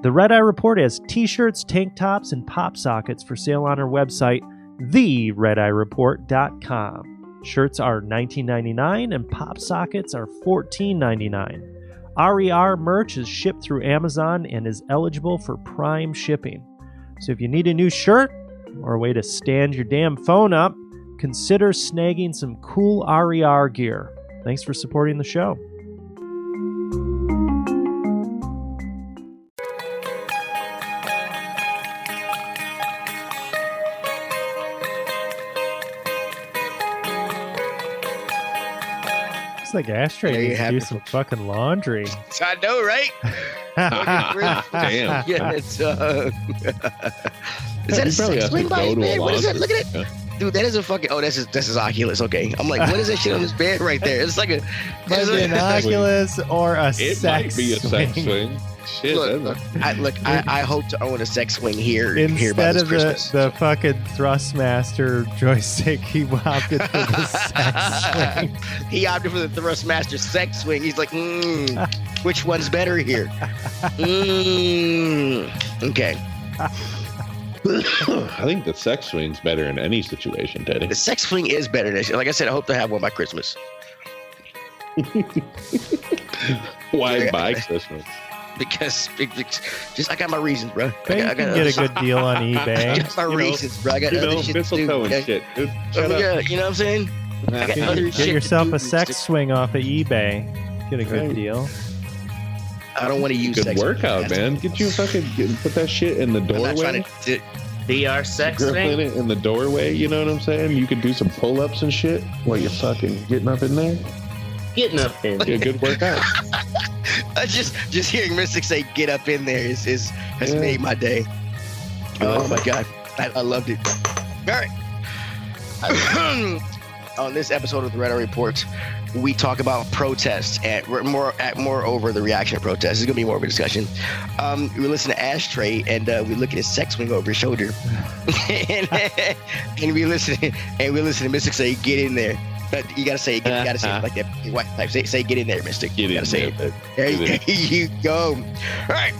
The Red Eye Report has t shirts, tank tops, and pop sockets for sale on our website, theredeyereport.com. Shirts are $19.99 and pop sockets are $14.99. RER merch is shipped through Amazon and is eligible for prime shipping. So if you need a new shirt or a way to stand your damn phone up, consider snagging some cool RER gear. Thanks for supporting the show. Like Ashtray There you needs to have do it, some fucking laundry. I know, right? Damn. yeah, it's uh. is that a You probably sex have swing by his bed? What is that? Look at it, dude. That is a fucking. Oh, that's his. That's his Oculus. Okay, I'm like, what is that shit on his bed right there? It's like a. Might it's be an Oculus or a It sex might be a sex swing. swing. Shit, Look, that's I, look, I, I hope to own a sex swing here here Instead by this of the, Christmas. the fucking Thrustmaster joystick, he opted for the sex swing. he opted for the Thrustmaster sex swing. He's like, mm, which one's better here? Mm, okay. I think the sex swing's better in any situation, Teddy. The sex swing is better than Like I said, I hope to have one by Christmas. Why by Christmas? Because, because just I got my reasons, bro. I Bet you got, I can got get a good deal on I eBay. got my You know, reasons, bro. I got You other know, shit to do. and okay? shit. Dude, Oh, shut up. yeah, you know what I'm saying? I got Get other Get shit yourself a sex swing off of eBay. Get a good Right. deal. I don't want to use Good sex workout, man. Get you fucking get, put that shit in the doorway. trying to. VR sex Gripping swing. it in the doorway. You know what I'm saying? You could do some pull ups and shit while you're fucking getting up in there. Getting up in. Be a good workout. Just just hearing Mystic say "get up in there" is is has Yeah. made my day. Oh my god, I, I loved it. All right. On this episode of the Red Eye Report, we talk about protests and we're more at more over the reaction to protests. It's gonna be more of a discussion. Um, we listen to Ashtray and uh, we look at his sex wing over his shoulder, and, and we listen and we listen to Mystic say "get in there." But you gotta say it. You gotta say it like that. White type. Say, say "get in there, Mystic." Get you in gotta say there. it. There you, you go. All right.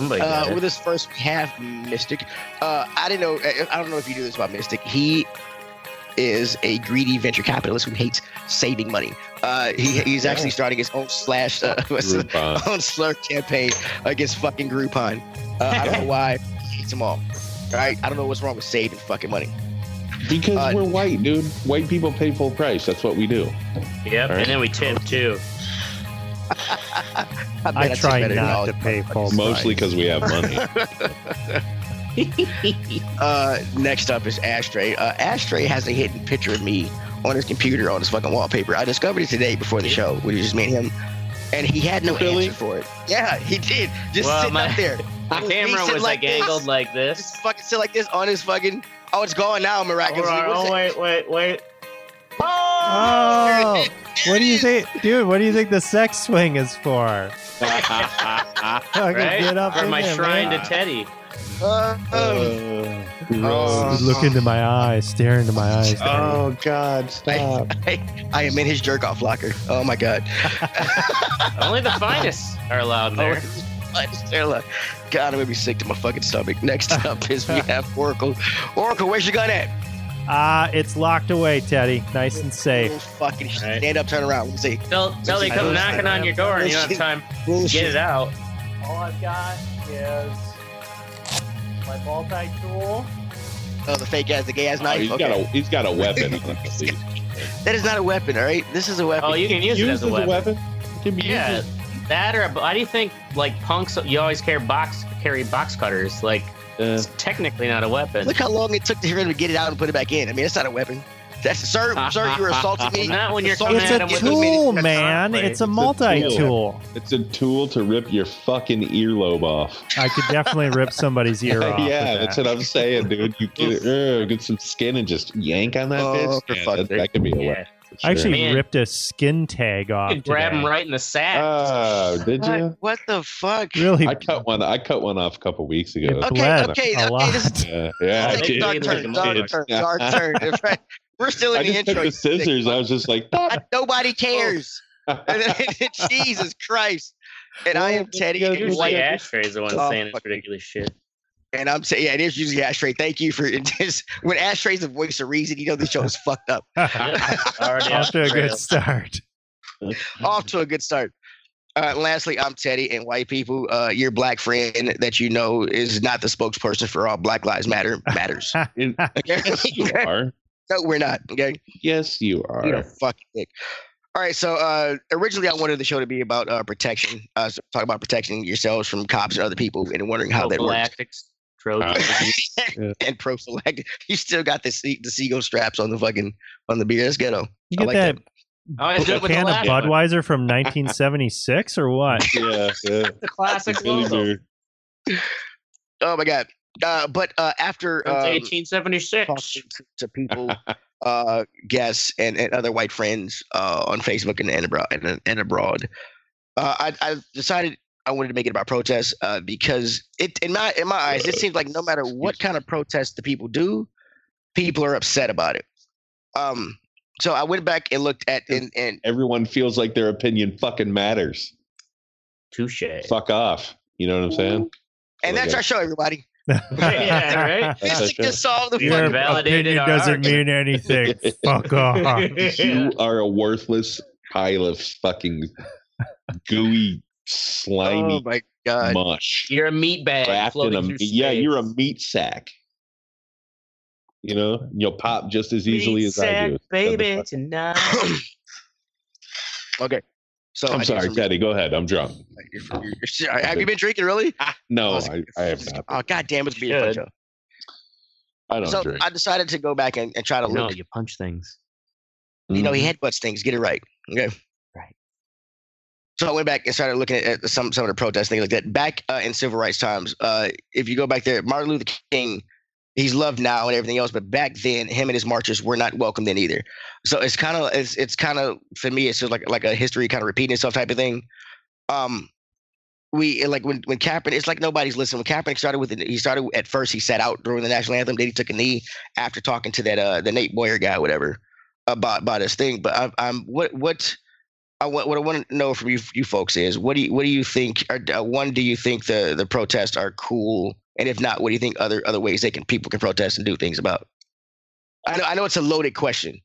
Uh, with this first, we have Mystic. Uh, I didn't know. I don't know if you knew this about Mystic. He is a greedy venture capitalist who hates saving money. Uh, he, he's actually starting his own slash uh, what's the- Groupon. own slur campaign against fucking Groupon. Uh, I don't know why he hates them all. All right, I don't know what's wrong with saving fucking money. Because Uh, we're white, dude. White people pay full price. That's what we do. Yep, Alright. and then we tip too. bet I try better than not to pay full Mostly because we have money. Uh, next up is Ashtray. Uh, Ashtray has a hidden picture of me on his computer on his fucking wallpaper. I discovered it today before the show. We just made him, and he had no Really? answer for it. Yeah, he did. Just Well, sitting my- up there. My It was camera sitting was like like this. angled like this. Just fucking sit like this on his fucking. Oh, it's gone now, Hold miraculously. on, oh wait, wait, wait. Oh, what do you think, dude? What do you think the sex swing is for? Fucking Right? get up For my there, shrine man. to Teddy. Uh, Uh, Oh. Look into my eyes, stare into my eyes. Daddy. oh God, stop! I, I am in his jerk off locker. Oh my god. Only the finest are allowed in Oh, there. I just feel like- God, I'm gonna be sick to my fucking stomach. Next up is we have Oracle. Oracle, where's your gun at? Ah, it's locked away, Teddy. Nice and safe. Oh, fucking. Right. stand up, turn around. Let me see. Tell, tell they come knocking on your door and you don't have time to get it out. All I've got is my multi tool. Oh, the fake ass, the gay ass Oh, knife. he's okay. got a he's got a weapon on him at. That is not a weapon, all right? This is a weapon. Oh, you can use it as Used a weapon. It can be Yeah, used that or a, why do you think like punks? You always carry box carry box cutters. Like as- it's technically not a weapon. Look how long it took to him to get it out and put it back in. I mean, it's not a weapon. That's sir, sir. You're assaulting me. Not when you're Assault- coming It's at a him with tool, a man. It's a multi tool. It's a tool to rip your fucking earlobe off. I could definitely rip somebody's ear off. yeah, with that's what I'm saying, dude. You get, uh, get some skin and just yank on that Oh, bitch. Yeah, that, that could be a Yeah. weapon. For I actually Man. ripped a skin tag off. You could grab him right in the sack. Oh, did you? What, what the fuck? Really? I cut one. I cut one off a couple weeks ago. It Okay, okay, a okay. lot. This is Yeah, yeah. I Dark did. dark Like a turn, dark kid. turn, dark turn. That's right. We're still in I the just intro. took the scissors. I was just like, I- Nobody cares. Jesus Christ. and I am Well, Teddy. yeah, and you're Usually White- right. Ashtray's the one Oh, saying it's fuck. ridiculous shit. And I'm saying, yeah, it is usually Ashtray. Thank you for it. Just when Ashtray's the voice of reason, you know the show is fucked up. Already Off to a good start. Off to a good start. Uh, lastly, I'm Teddy, and white people, uh, your black friend that you know is not the spokesperson for all Black Lives Matter matters. In- Okay? you are. no, we're not. Okay, Yes, you are. you know, fucking dick. All right, so uh, originally I wanted the show to be about uh, protection, uh, so talk about protecting yourselves from cops and other people, and wondering how that works. Prophylactics, Trojan. Yeah. and prophylactic. You still got the sea, the seagull straps on the fucking on the beer. That's ghetto. You I get like that Oh, I did it the can of last one. Budweiser from 1976 or what? Yeah, yeah. The classic Billy logo. Oh my god. Uh, but uh, after um, 1876. to, to people, uh, guests, and, and other white friends uh, on Facebook and, and abroad, and, and abroad, uh, I, I decided I wanted to make it about protests uh, because it, in my in my eyes, it seems like no matter what kind of protest the people do, people are upset about it. Um, so I went back and looked at and and Everyone feels like their opinion fucking matters. Touche. Fuck off. You know what I'm saying? and that's our show, everybody. Yeah, right? Mystic just solved the You Your opinion doesn't mean anything. Fuck off. You are a worthless pile of fucking gooey, slimy Oh my god. mush. You're a meat bag Wrapped in a, yeah, you're a meat sack. You know, you'll pop just as easily Meat as I sack, do. baby, tonight. okay. So I I'm did sorry, some- Teddy. Go ahead. I'm drunk. you're- you're- you're- have you been drinking really? No, was- I, I have not. Oh god damn, it's beer Should. punch I don't So drink. I decided to go back and, and try to no, look. you punch things. You know, he Mhm. headbutts things. Get it right. Okay. So I went back and started looking at, some some of the protests, things like that. Back uh, in civil rights times, uh, if you go back there, Martin Luther King, he's loved now and everything else, but back then, him and his marchers were not welcome then either. So it's kind of it's it's kind of for me, it's just like like a history kind of repeating itself type of thing. Um, we like when when Kaepernick, it's like nobody's listening. When Kaepernick started with, it, he started at first. He sat out during the national anthem. Then he took a knee after talking to that uh the Nate Boyer guy, whatever, about about his thing. But I'm, I'm what what I what I want to know from you you folks is what do you what do you think? Are, uh, one, do you think the the protests are cool? And if not, what do you think other other ways they can people can protest and do things about? I know I know it's a loaded question,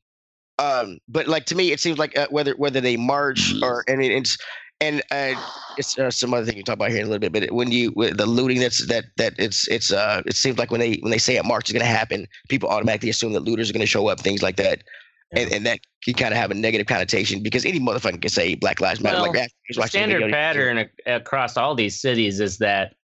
um, but like to me, it seems like uh, whether whether they march or I mean it's and uh, it's uh, some other thing you talk about here in a little bit. But when you with the looting, that's that that it's it's uh it seems like when they when they say a march is going to happen, people automatically assume that looters are going to show up, things like that. And, and that can kind of have a negative connotation because any motherfucker can say Black Lives Matter Well, like that. The standard video, pattern across all these cities is that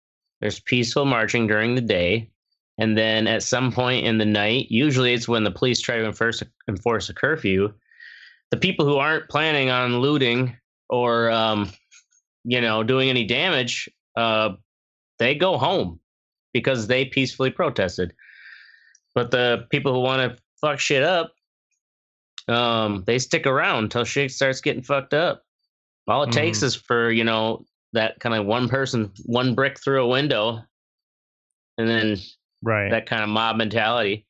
there's peaceful marching during the day, and then at some point in the night, usually it's when the police try to enforce enforce a curfew. The people who aren't planning on looting or um, you know doing any damage, uh, they go home because they peacefully protested. But the people who want to fuck shit up, um, they stick around until shit starts getting fucked up. All it takes Mhm. is for you know that kind of one person, one brick through a window, and then Right. that kind of mob mentality.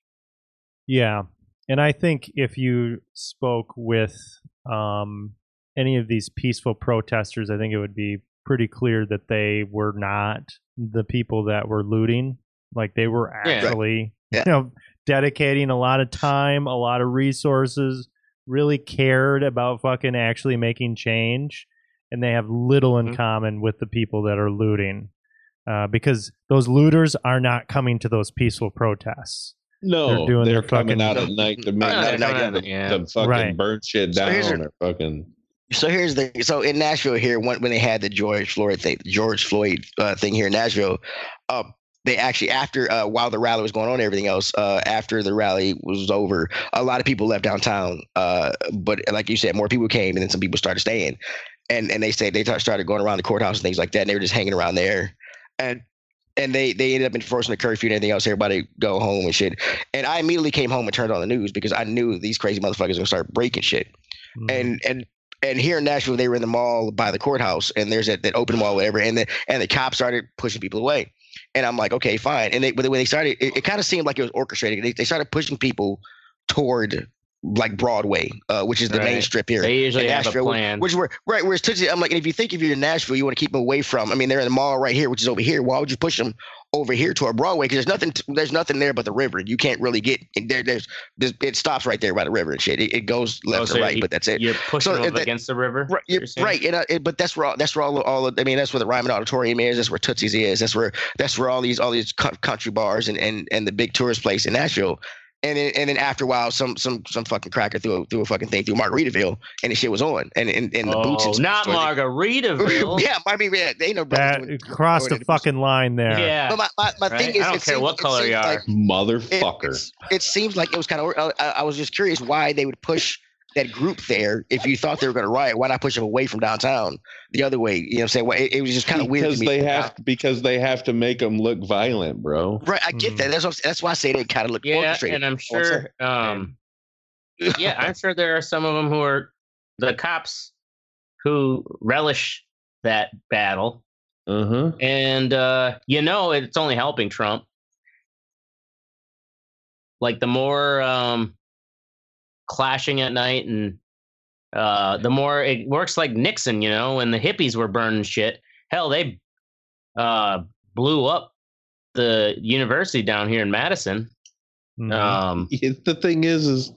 Yeah. And I think if you spoke with um, any of these peaceful protesters, I think it would be pretty clear that they were not the people that were looting. Like they were actually, Yeah. you know, dedicating a lot of time, a lot of resources, really cared about fucking actually making change. And they have little in Mhm. common with the people that are looting. Uh, because those looters are not coming to those peaceful protests. No, They're doing they're their coming fucking- out at night to make Yeah, they're to coming out to- at- yeah. to fucking Right. burn shit So down or fucking. So here's the so in Nashville here when when they had the George Floyd thing, George Floyd uh, thing here in Nashville, uh, they actually after uh, while the rally was going on, and everything else uh, after the rally was over, a lot of people left downtown. Uh, but like you said, more people came, and then some people started staying, and and they said they tar- started going around the courthouse and things like that, and they were just hanging around there, and. And they, they ended up enforcing the curfew and everything else. Everybody go home and shit. And I immediately came home and turned on the news because I knew these crazy motherfuckers were gonna start breaking shit Mhm. and and and here in Nashville, they were in the mall by the courthouse, and there's that, that open mall, whatever, and the and the cops started pushing people away, and I'm like, okay, fine, and they when they started, it, it kind of seemed like it was orchestrated. They, they started pushing people toward like Broadway, uh, which is the main strip here. They usually have a Nashville, plan. Which were right, whereas Tootsie, I'm like, and if you think if you're in Nashville, you want to keep them away from. I mean, they're in the mall right here, which is over here. Why would you push them over here to a Broadway? Because there's nothing, there's nothing there but the river. You can't really get there. There's, there's it stops right there by the river and shit. It, it goes left Oh, or right, you- but that's it. You're pushing So up that- against the river. Right, you're you're, right, and, uh, it, but that's where all, that's where all, all of, I mean that's where the Ryman Auditorium is. That's where Tootsie's is. That's where that's where all these all these country bars and, and and the big tourist place in Nashville. And then and then after a while, some some some fucking cracker threw a, threw a fucking thing through Margaritaville, and the shit was on, and and, and the oh, boots Oh, and not stores- Margaritaville. yeah, I mean, yeah, they ain't no brothers That doing- crossed doing the it. fucking line there. Yeah. But my, my, my Right? thing is, I don't it care seems- what it color you seems are. like- it- Motherfucker. it's- It, seems like it was kind of. I, I was just curious why they would push that group there. If you thought they were going to riot, why not push them away from downtown the other way? You know what I'm saying? Well, it, it was just kind of weird because to me. they have because they have to make them look violent, bro. Right, I get Mhm. that. That's what, that's why I say they kind of look Yeah, orchestrated. and I'm You know what I'm sure. Um, yeah, I'm sure there are some of them who are the cops who relish that battle, Uh huh. and uh, you know it's only helping Trump. Like the more um, clashing at night, and uh, the more it works like Nixon. You know, when the hippies were burning shit. Hell, they uh, blew up the university down here in Madison. Mhm. Um, The thing is, is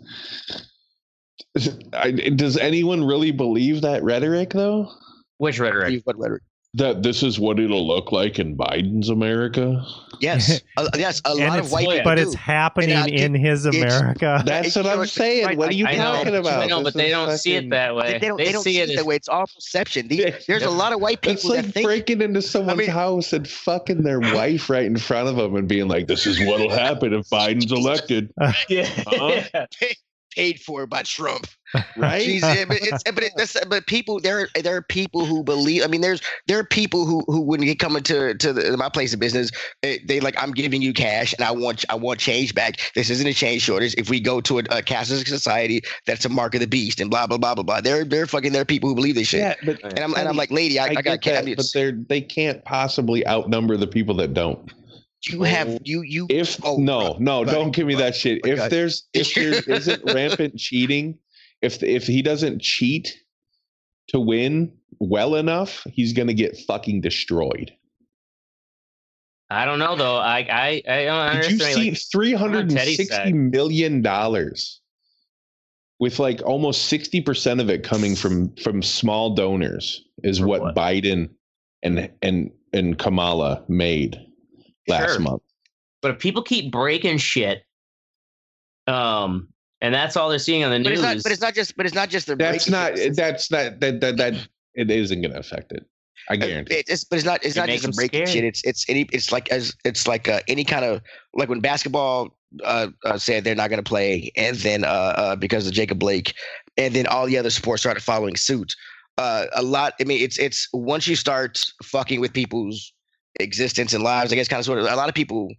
I, does anyone really believe that rhetoric though? which rhetoric? saying? What rhetoric? That this is what it'll look like in Biden's America. Yes, uh, yes. A lot of white but people but do. it's happening I- in his America. That's what I'm it's- saying. right, what are you I know, talking about? I know, but they don't see it that way. they, they don't. They, don't see it that way. It's all perception. The- Yeah, there's a lot of white people. It's people like think. breaking into someone's mean- house and fucking their wife right in front of them and being like, "This is what'll happen if Biden's elected." yeah. Huh? paid for by Trump. Right? Jeez, yeah, but it's but it, that's, but people there there are people who believe. I mean, there's there are people who who when you come into to the, my place of business, eh, they like I'm giving you cash and I want I want change back. This isn't a change shortage. If we go to a, a capitalist society, that's a mark of the beast and blah blah blah blah blah. They're they're fucking there are people who believe this shit. Yeah, but And I'm and I'm like, lady, I, I, got get I that, mean, but they're they can't possibly outnumber the people that don't. you have you you If Oh, no, no, right, don't give me that shit. If right. there's if there isn't rampant cheating, if if he doesn't cheat to win well enough, he's gonna get fucking destroyed. I don't know though. I I I don't Did you see like, three hundred and sixty million dollars? With like almost sixty percent of it coming from from small donors is what, what? Biden and and and Kamala made last Sure. month. but if people keep breaking shit, um, and that's all they're seeing on the but news. it's not but it's not just but it's not just the That's not. shit. That's not. That that that. It isn't going to affect it. I guarantee. it- It's, but it's not. It's You not just a breaking scared. shit. It's it's any. It's like as it's like uh, any kind of like when basketball uh, uh said they're not going to play, and then uh, uh because of Jacob Blake, and then all the other sports started following suit. Uh, a lot. I mean, it's it's once you start fucking with people's existence and lives, I guess kind of sort of a lot of people,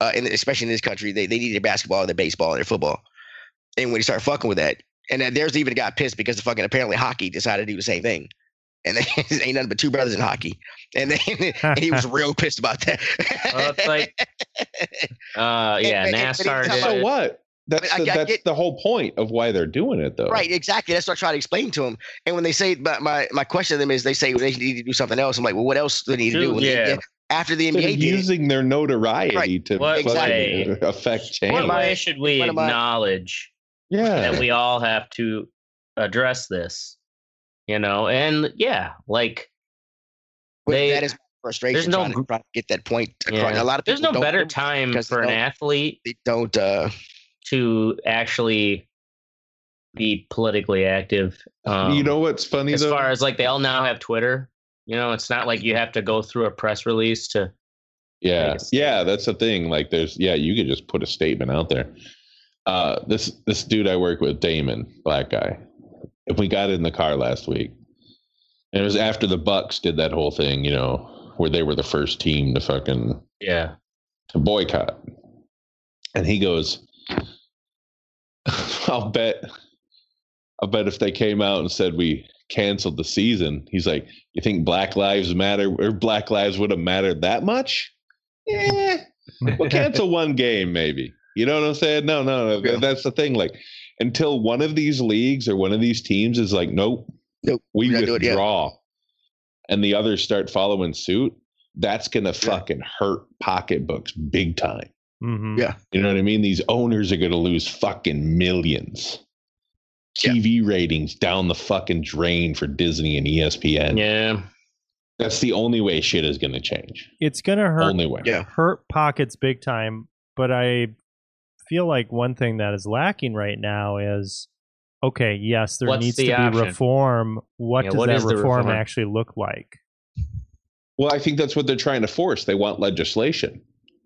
uh, in, especially in this country, they they need their basketball, their baseball, and their football, and when he started fucking with that, and then there's even a guy pissed because the fucking apparently hockey decided to do the same thing. And then ain't nothing but two brothers in hockey. And then and he was real pissed about that. Well, it's like, uh, yeah, but- but NASCAR it's did so what? That's I- the, I that's get- the whole point of why they're doing it, though. right, exactly. That's what I try to explain to them. And when they say, my, my, my question to them is, they say well, they need to do something else. I'm like, well, what else do they need to do? Dude, When they- yeah. after the Instead NBA of did it, using their notoriety Right. to What fucking way? affect change. What am I- way should we what am I- acknowledge yeah. that we all have to address this? You know, and yeah, like but they- that is frustration. there's no trying, to, trying to get that point across. yeah. A lot of there's no better time because for an athlete They don't. Uh, to actually be politically active. Um, you know what's funny as though? far as like they all now have Twitter. You know, it's not like you have to go through a press release to. Yeah, yeah, that's the thing. Like, there's yeah, you could just put a statement out there. Uh, this this dude I work with, Damon, black guy. If we got in the car last week, and it was after the Bucks did that whole thing, you know, where they were the first team to fucking Yeah. to boycott, and he goes, "I'll bet, I'll bet if they came out and said we canceled the season, he's like, you think Black Lives Matter or Black Lives would have mattered that much? Yeah, we'll cancel one game maybe. You know what I'm saying? No, no, no. Yeah. That's the thing. Like, until one of these leagues or one of these teams is like, nope, Nope, we we're not doing it, yeah. withdraw, and the others start following suit, that's gonna fucking hurt pocketbooks big time. Mhm. Yeah. You know what I mean? These owners are gonna lose fucking millions. Yeah. TV ratings down the fucking drain for Disney and ESPN. Yeah. That's the only way shit is gonna change. It's gonna hurt Only way. Yeah. hurt pockets big time. But I feel like one thing that is lacking right now is okay, yes, there What's needs the to be reform. What Yeah, does what that is the reform, reform? actually look like? Well, I think that's what they're trying to force. They want legislation.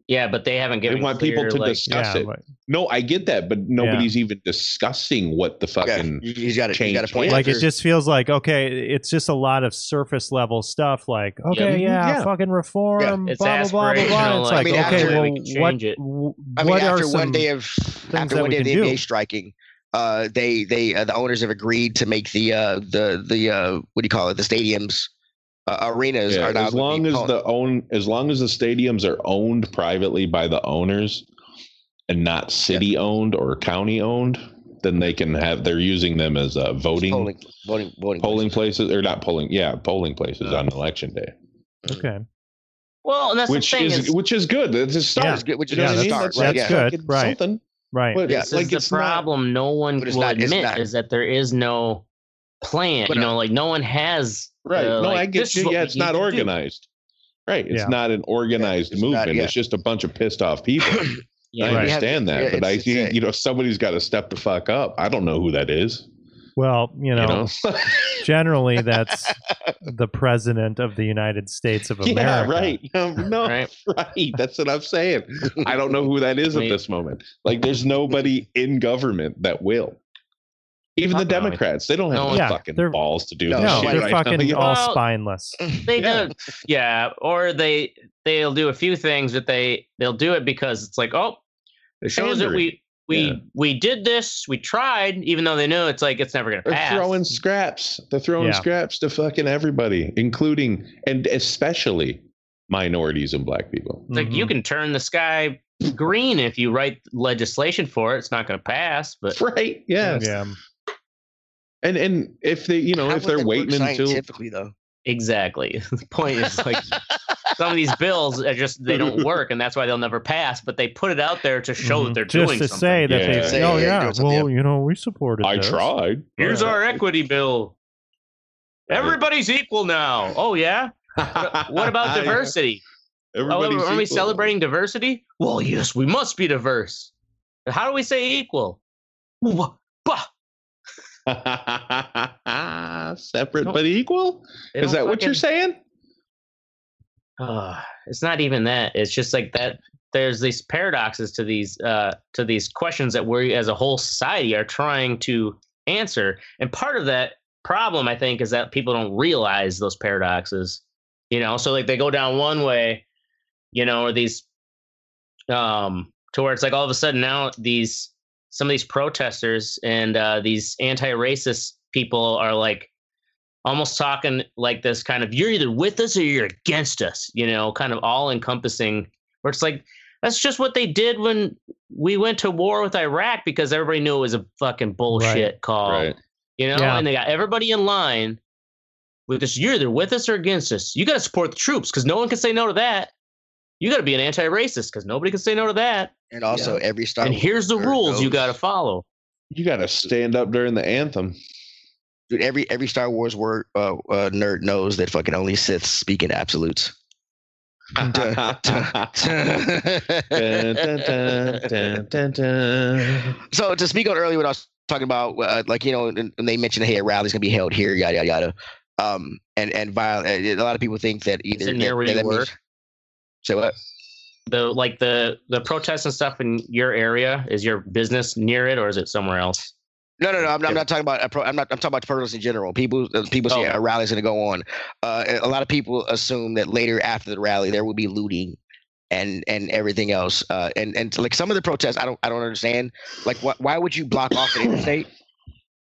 Yeah, but they haven't given. they want people to like, discuss yeah, it. but- No, I get that, but nobody's even discussing what the Yeah, fucking you- he's got a, he's got a change. point. like it just feels like okay, it's just a lot of surface level stuff. Like okay, yeah, Yeah. fucking reform, It's blah blah blah blah blah. aspirational, It's like, like, I mean, okay, after- well, we can what, change it. w- I mean, what are after one day of after one day of the can? NBA striking, uh, they they uh, the owners have agreed to make the uh, the the uh, what do you call it the stadiums uh, arenas Yeah, are now as long as the own as long as the stadiums are owned privately by the owners and not city owned or county owned then they can have they're using them as uh, voting polling, polling voting voting places or not polling yeah polling places on election day Okay, Well, and that's which the thing is, is, which is good it's a start Yeah. Is good, which is Yeah, a that's- start, that's, right? that's yeah. good, right. something. right. But Yeah, this like is the it's not problem. no one will not- admit not- is that there is no plan. But, you know, like no one has. right uh, no like, i get you yeah it's not to do. organized right it's Yeah. not an organized it's not- movement yeah. it's just a bunch of pissed off people Yeah, I understand Yeah, that, but I it's- see, it's a- you know, somebody's got to step the fuck up. I don't know who that is. Well, you know, You know, generally that's the president of the United States of America. yeah, right. No, no, Right. right. That's what I'm saying. I don't know who that is at this moment. Like, there's nobody in government that will. Even the Democrats, they don't have No the Yeah, fucking they're- balls to do No, this No, shit they're right fucking You know? all Well, spineless. They Yeah. do, yeah, or they they'll do a few things that they they'll do it because it's like, oh, it shows that we we Yeah. we did this, we tried, even though they know it's like it's never gonna pass. They're throwing scraps. They're throwing Yeah. scraps to fucking everybody, including and especially minorities and black people. It's like you Mhm. can turn the sky green if you write legislation for it. It's not going to pass, but Right? Yeah. Yeah. And and if they, you know, How if they're waiting until scientifically though. exactly. the point is like some of these bills are just they don't work, and that's why they'll never pass. But they put it out there to show Mhm. that they're just doing to something. say that Yeah. they, Say, oh yeah, yeah, well you know we supported. I this. tried. Here's our equity bill. Everybody's equal now. Oh yeah. What, what about diversity? Oh, are we equal. celebrating diversity? Well, yes, we must be diverse. How do we say equal? Bah. Separate but equal? Is that what you're saying? Uh, it's not even that. It's just like that. There's these paradoxes to these uh, to these questions that we, as a whole society, are trying to answer. And part of that problem, I think, is that people don't realize those paradoxes. You know, so like they go down one way, you know, or these, um, to where it's like all of a sudden now these some of these protesters and uh, these anti-racist people are like almost talking like this kind of you're either with us or you're against us, you know, kind of all encompassing. Where it's like that's just what they did when we went to war with Iraq because everybody knew it was a fucking bullshit call, Right. you know, Yeah. and they got everybody in line with this. You're either with us or against us. You got to support the troops because no one can say no to that. You got to be an anti-racist because nobody can say no to that. And also every Star and Wars here's the nerd rules you knows- got to follow. You got to stand up during the anthem. Dude, every every Star Wars word uh, uh, nerd knows that fucking only Siths speak in absolutes. So to speak on earlier what I was talking about, uh, like you know, when when they mentioned, hey, a rally's gonna be held here, yada yada yada. Um, and and viol- uh, a lot of people think that either it near that, where that you means- work? Say what? The like the the protests and stuff in your area is your business near it or is it somewhere else? No, no, no. I'm, I'm not talking about. I'm not. I'm talking about protests in general. People, uh, people say Oh. a rally's going to go on. Uh, a lot of people assume that later after the rally there will be looting, and and everything else. Uh, and and like some of the protests, I don't I don't understand. Like, why why would you block off an interstate?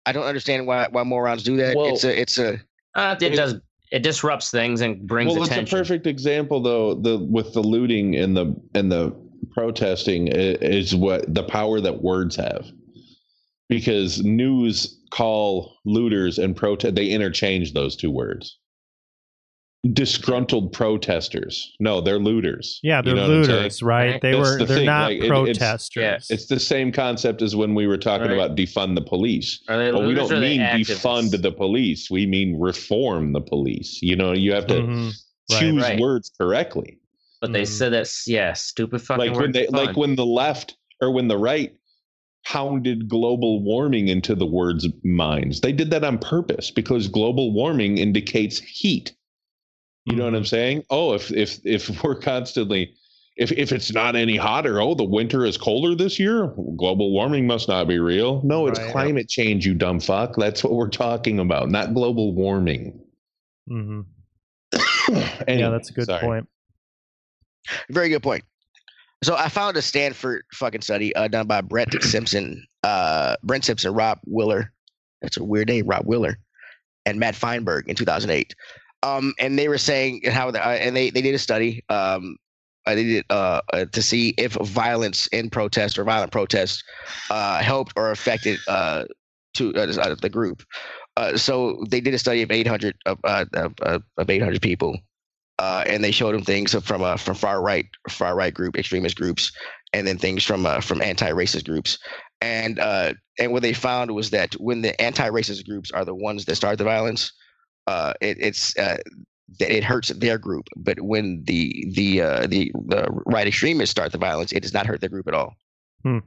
I don't understand why why morons do that. Well- it's a it's a Uh, it It- does it disrupts things and brings well, attention. it's a perfect example, though. The with the looting and the and the protesting is what the power that words have. because news call looters and protest they interchange those two words. Disgruntled protesters. No, they're looters. Yeah, they're You know what I'm saying? looters, right? They That's were the they're thing, not like, it- it's- protesters. yeah, It's the same concept as when we were talking Right. about defund the police. But we don't or are they mean activists? defund the police. We mean reform the police. You know, you have to Mhm. Choose right. words correctly. But they Mhm. said that's yeah, stupid fucking like when they fun. like when the left or when the right pounded global warming into the words minds. They did that on purpose because global warming indicates heat. You know what Mm-hmm. I'm saying? Oh, if if if we're constantly if if it's not any hotter, oh, the winter is colder this year. Global warming must not be real. No, it's Right. climate change, you dumb fuck. That's what we're talking about, not global warming. Mhm. Anyway, yeah, that's a good sorry. point. Very good point. So I found a Stanford fucking study uh, done by Brett Simpson, uh, Brent Simpson, Rob Willer. That's a weird name, Rob Willer, and Matt Feinberg in 2008. Um, and they were saying how the, uh, and they they did a study. Um, uh, they did uh, uh, to see if violence in protest or violent protests uh, helped or affected uh, to uh, uh, the group. Uh, so they did a study of 800 of, uh, of, of of 800 people uh, and they showed them things from uh, from far right far right group extremist groups and then things from uh, from anti-racist groups and uh, and what they found was that when the anti-racist groups are the ones that start the violence uh, it, it's uh, that it hurts their group but when the the uh, the the right extremists start the violence it does not hurt their group at all Hmm.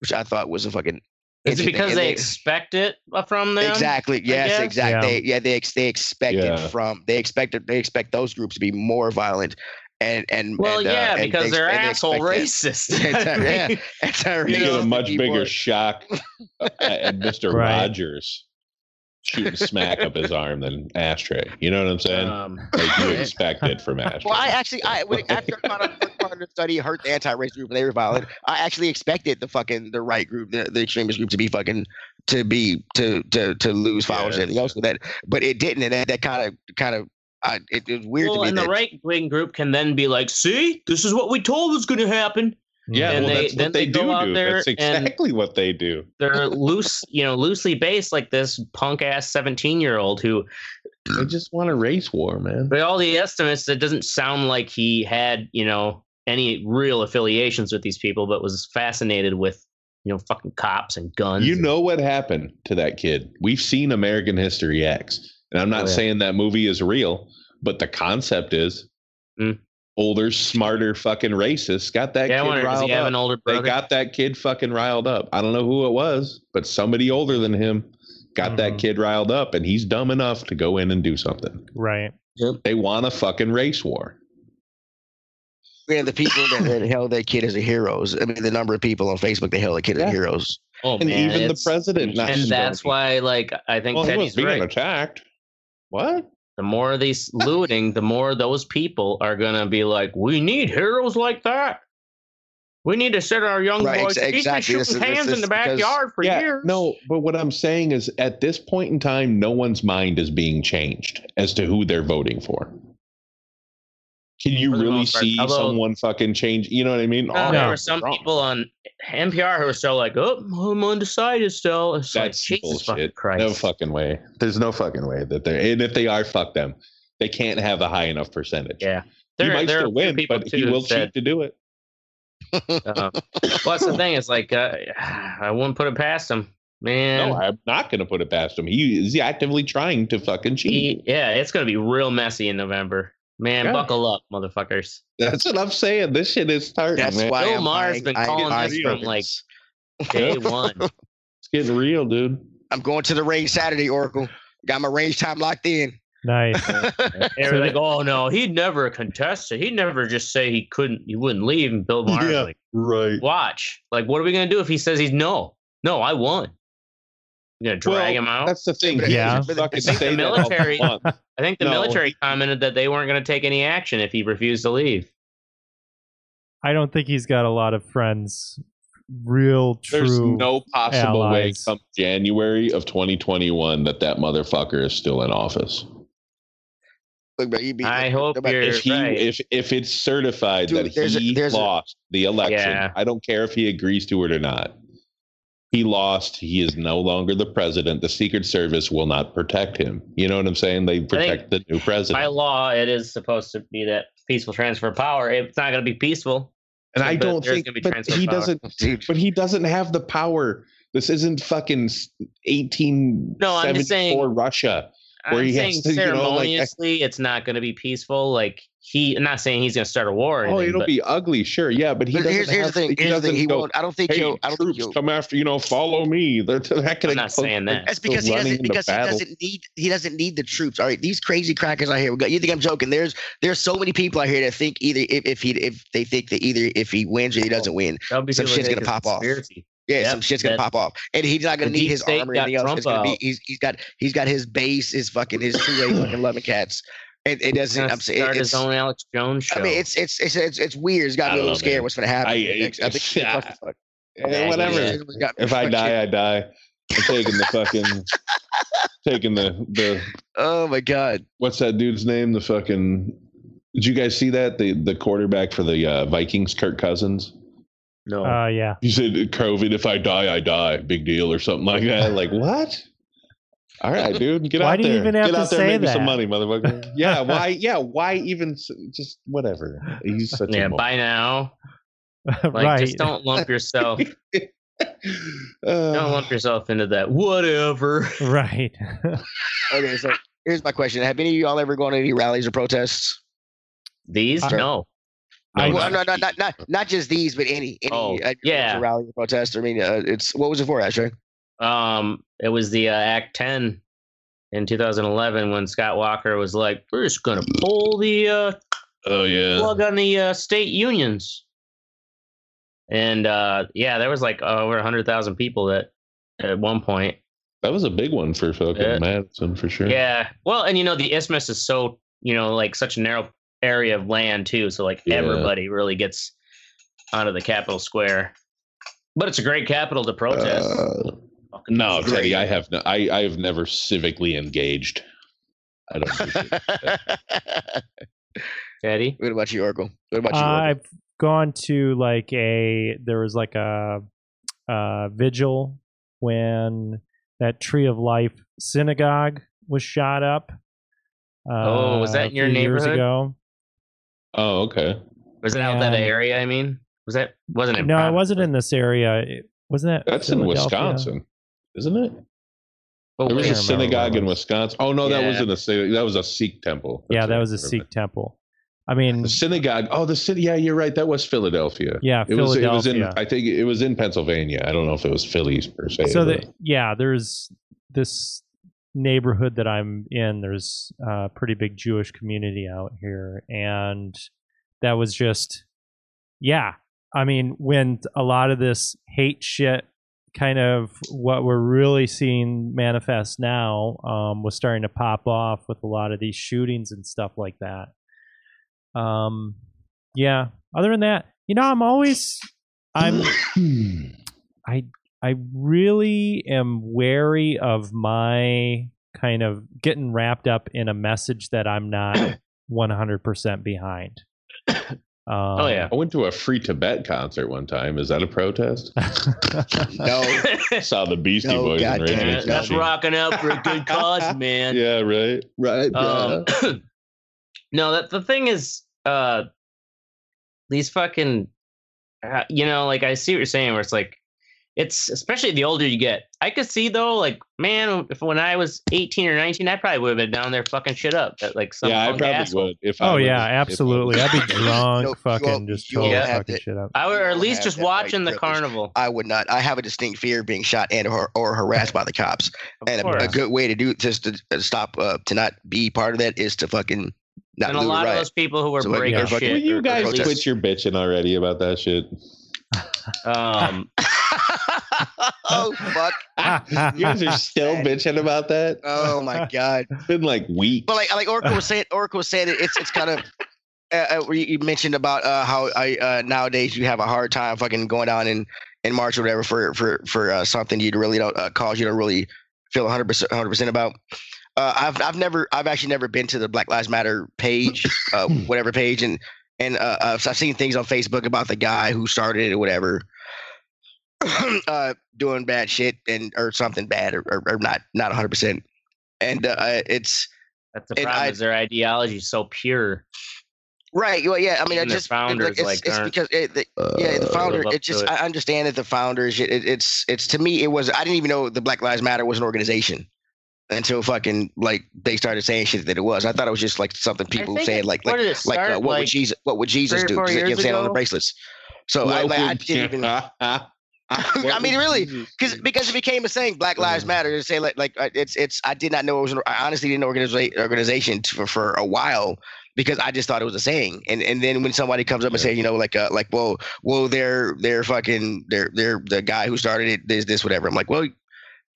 which I thought was a fucking Is it because And they expect it uh, from them? Exactly. Yes. Exactly. Yeah. They, yeah. They they expect Yeah. it from. They expect it. They expect those groups to be more violent, and and Well, and, uh, yeah, and because they, they're and they asshole expect racist. that- yeah. You get a much bigger shock at, at Mr. Right. Rogers shooting smack up his arm than Ashtray. You know what I'm saying? Um, like you expect it from Ashtray. Well, I actually, I when, after I found out the first part of the study hurt the anti-race group and they were violent, I actually expected the fucking the right group, the, the extremist group, to be fucking to be to to to lose followers and everything else with that, but it didn't, and that that kind of kind of I, it, it was weird well, to me. and the right wing group can then be like, "See, this is what we told was going to happen." Yeah, and well, they- that's what they, they do do. there That's exactly what they do. They're loose, you know, loosely based like this punk ass seventeen year old who, They just want a race war, man. by all the estimates, it doesn't sound like he had, you know, any real affiliations with these people, but was fascinated with, you know, fucking cops and guns. You know what happened to that kid. We've seen American History X. And I'm not Oh, yeah. saying that movie is real, but the concept is Mm. Older, smarter fucking racist got that yeah, kid wonder, riled up. an older They got that kid fucking riled up. I don't know who it was, but somebody older than him got that Mhm. kid riled up, and he's dumb enough to go in and do something. Right. Yep. They want a fucking race war. and the people that, that held that kid as a heroes. I mean, the number of people on Facebook that held that kid Yeah. as heroes. oh, and man, even the president. and that's why, like, I think Well, he was being right. attacked. What? The more of these looting, the more those people are gonna be like, "We need heroes like that. We need to set our young Right, boys. ex- He's exactly. Shooting this hands is in the because- backyard for yeah, years." no, but what I'm saying is, at this point in time, no one's mind is being changed as to who they're voting for. Can you really see although- someone fucking change? You know what I mean? No, Oh, there No. were some Trump. people on NPR who were still like, "Oh, I'm undecided still." It's That's like Jesus fucking bullshit. Christ. No fucking way. There's no fucking way that they're. And if they are, fuck them. They can't have a high enough percentage. Yeah, he might there still win, but he will that cheat to do it. Uh, well, that's the thing. It's like uh, I wouldn't put it past him, man. No, I'm not going to put it past him. He is actively trying to fucking cheat. He- yeah, it's gonna be real messy in November. Man, Yeah. buckle up, motherfuckers. That's what I'm saying. This shit is starting. That's man. why Bill I'm Maher's buying- been I- calling I- this from, like, Day one. It's getting real, dude. I'm going to the range Saturday, Oracle. Got my range time locked in. Nice. They were like, "Oh no, he'd never contest it. He'd never just say he couldn't, he wouldn't leave." And Bill Maher's Yeah. like, Right. "Watch, like, what are we gonna do if he says he's no? No, I won. You gonna drag Well, him out?" That's the thing. Yeah. can I think the military- I think the No. military commented that they weren't gonna take any action if he refused to leave. I don't think he's got a lot of friends. Real true. There's no possible way come January of 2021 that that motherfucker is still in office. Look, bro, you be, I hope you're- If he, right. if if it's certified Dude, that there's a- he a- lost the election, Yeah. I don't care if he agrees to it or not. He lost. He is no longer the president. The Secret Service will not protect him. You know what I'm saying? They protect the new president. By law, it is supposed to be that peaceful transfer of power. It's not going to be peaceful. and so- I don't think be but he power. doesn't but he doesn't have the power. This isn't fucking 1874 No, I'm saying- Russia. Where I'm he saying has to, you know, like, ceremoniously, it's not going to be peaceful. Like he, I'm not saying he's going to start a war. Or Oh, anything, it'll but be ugly, sure. Yeah, but he but doesn't here's, here's have, the thing. he Here's the thing. doesn't He go, won't. I don't think Hey, he'll. I don't think troops, he'll. come after you know. Follow me. They're, they're not I'm not saying that. That's because he doesn't because he doesn't need he doesn't need the troops. All right, these crazy crackers out here. You think I'm joking? There's there's so many people out here that think either if, if he if they think that either if he wins or he doesn't win, be some shit's gonna it's pop off. yeah, Yep, some shit's gonna pop off, and he's not gonna need his state armor or got anything else. Trump It's gonna be he's he's got he's got his base, his fucking his two A fucking loving cats. It, it doesn't. I'm saying start it's. his own Alex Jones show. I mean, it's it's it's it's, it's weird. It's got me a little scared. man. What's gonna happen? I- next. I think yeah. fucking fuck. Yeah, whatever. yeah. It's got me If I fucking- die, I die. I'm taking the fucking taking the the Oh my god. what's that dude's name? The fucking did you guys see that the the quarterback for the uh, Vikings, Kirk Cousins? no. Uh, yeah. You said, "COVID, if I die, I die. Big deal, or something like that." Like what? All right, dude, get Why out do you there. even have get to out there, say and make me some money, motherfucker. yeah, why? Yeah, why even? Just whatever. He's such yeah, a mo- by now, like right. just don't lump yourself. Uh, don't lump yourself into that. Whatever. right. Okay, so here's my question: Have any of y'all ever gone to any rallies or protests? These I- no. I- no, well, no, not- no, not not not just these, but any any Oh, uh, yeah. rally or protest. I mean, uh, it's what was it for, Ashley? Um, it was the uh, Act Ten in 2011 when Scott Walker was like, "We're just gonna pull the uh, Oh yeah. plug on the uh, state unions," and uh, yeah, there was like over hundred thousand people that at one point. That was a big one for fucking Yeah. Madison for sure. Yeah, well, and you know the isthmus is so you know like such a narrow area of land too, so like Yeah. everybody really gets onto the Capitol Square. But it's a great capital to protest. Uh, Fucking no, Great. Teddy, I have no, I I have never civically engaged. I don't. Teddy. what about you, Oracle? What about you? Oracle? I've gone to like a there was like a, a vigil when that Tree of Life synagogue was shot up. Oh, was that uh, in your a years neighborhood? ago. Oh, okay. Was it out that area? I mean, was that wasn't it? No, it wasn't in this area. It, wasn't that That's in Wisconsin, isn't it? Oh, There was a synagogue in. Wisconsin. Oh no, that wasn't a sy- that was a Sikh temple. Yeah, that was a Sikh temple. I mean, The synagogue. Oh, the city. Yeah, you're right. That was Philadelphia. yeah, It was. It was in. Philadelphia. I think it was in Pennsylvania. I don't know if it was Phillies per se. so but- that yeah there's this neighborhood that i'm in there's a pretty big jewish community out here and that was just yeah i mean when a lot of this hate shit kind of what we're really seeing manifest now um, was starting to pop off with a lot of these shootings and stuff like that um yeah other than that you know i'm always i'm I I really am wary of my kind of getting wrapped up in a message that I'm not 100% behind. Um, Oh yeah. I went to a free Tibet concert one time. Is that a protest? no, Saw the Beastie No, Boys and goddamn it. That's rocking out for a good cause, man. Yeah, right, right. Um, no, that the thing is, uh, these fucking, uh, you know, like I see what you're saying, where it's like, it's especially the older you get. I could see though, like, man, if when I was 18 or 19, I probably would have been down there fucking shit up. At, like some yeah, I punk probably asshole. would. If I oh was- yeah, was- absolutely. I'd be drunk, No, fucking you'll- just you'll totally have fucking to- shit up. I would, or at least just that white watching the privilege. carnival. I would not. I have a distinct fear of being shot and or, or harassed by the cops. Of and a, a good way to do just to uh, stop uh, to not be part of that is to fucking not and a do lot it of right. those people who were So, breaking yeah. shit. Will you or- or guys quit your bitching already about that shit? Um, oh fuck! you guys are still bitching about that? Oh my god! It's been like weeks. But like like Oracle was saying, Oracle was saying it, it's it's kind of. Uh, uh, you you mentioned about uh, how I, uh, nowadays you have a hard time fucking going down in, and march or whatever for for for uh, something you really don't uh, cause you don't really feel 100 percent 100 percent about. Uh, I've I've never I've actually never been to the Black Lives Matter page, uh, whatever page, and and uh, uh, I've seen things on Facebook about the guy who started it or whatever. uh, doing bad shit and or something bad or, or, or not not 100 percent and uh, it's That's the problem. I- is their ideology is so pure. right well yeah i mean i Even the just founders, like, it's, like, it's aren't, because it, the, yeah the uh, founder live it just it. i understand that the founders it, it- it's it's to me it was i didn't even know the black lives matter was an organization until fucking like they started saying shit that it was i thought it was just like something people think saying like where like did it like start? uh, what would jesus what would jesus do four 'Cause, you know what i'm saying on the bracelets so I, like, I didn't even I mean, really, because because it became a saying, Black Lives. Matter. To say like like uh, it's it's I did not know it was. An, I honestly didn't know organiza- organization for for a while because I just thought it was a saying. And and then when somebody comes up and say, you know, like uh, like well well they're they're fucking they're they're the guy who started it. This this whatever. I'm like, well,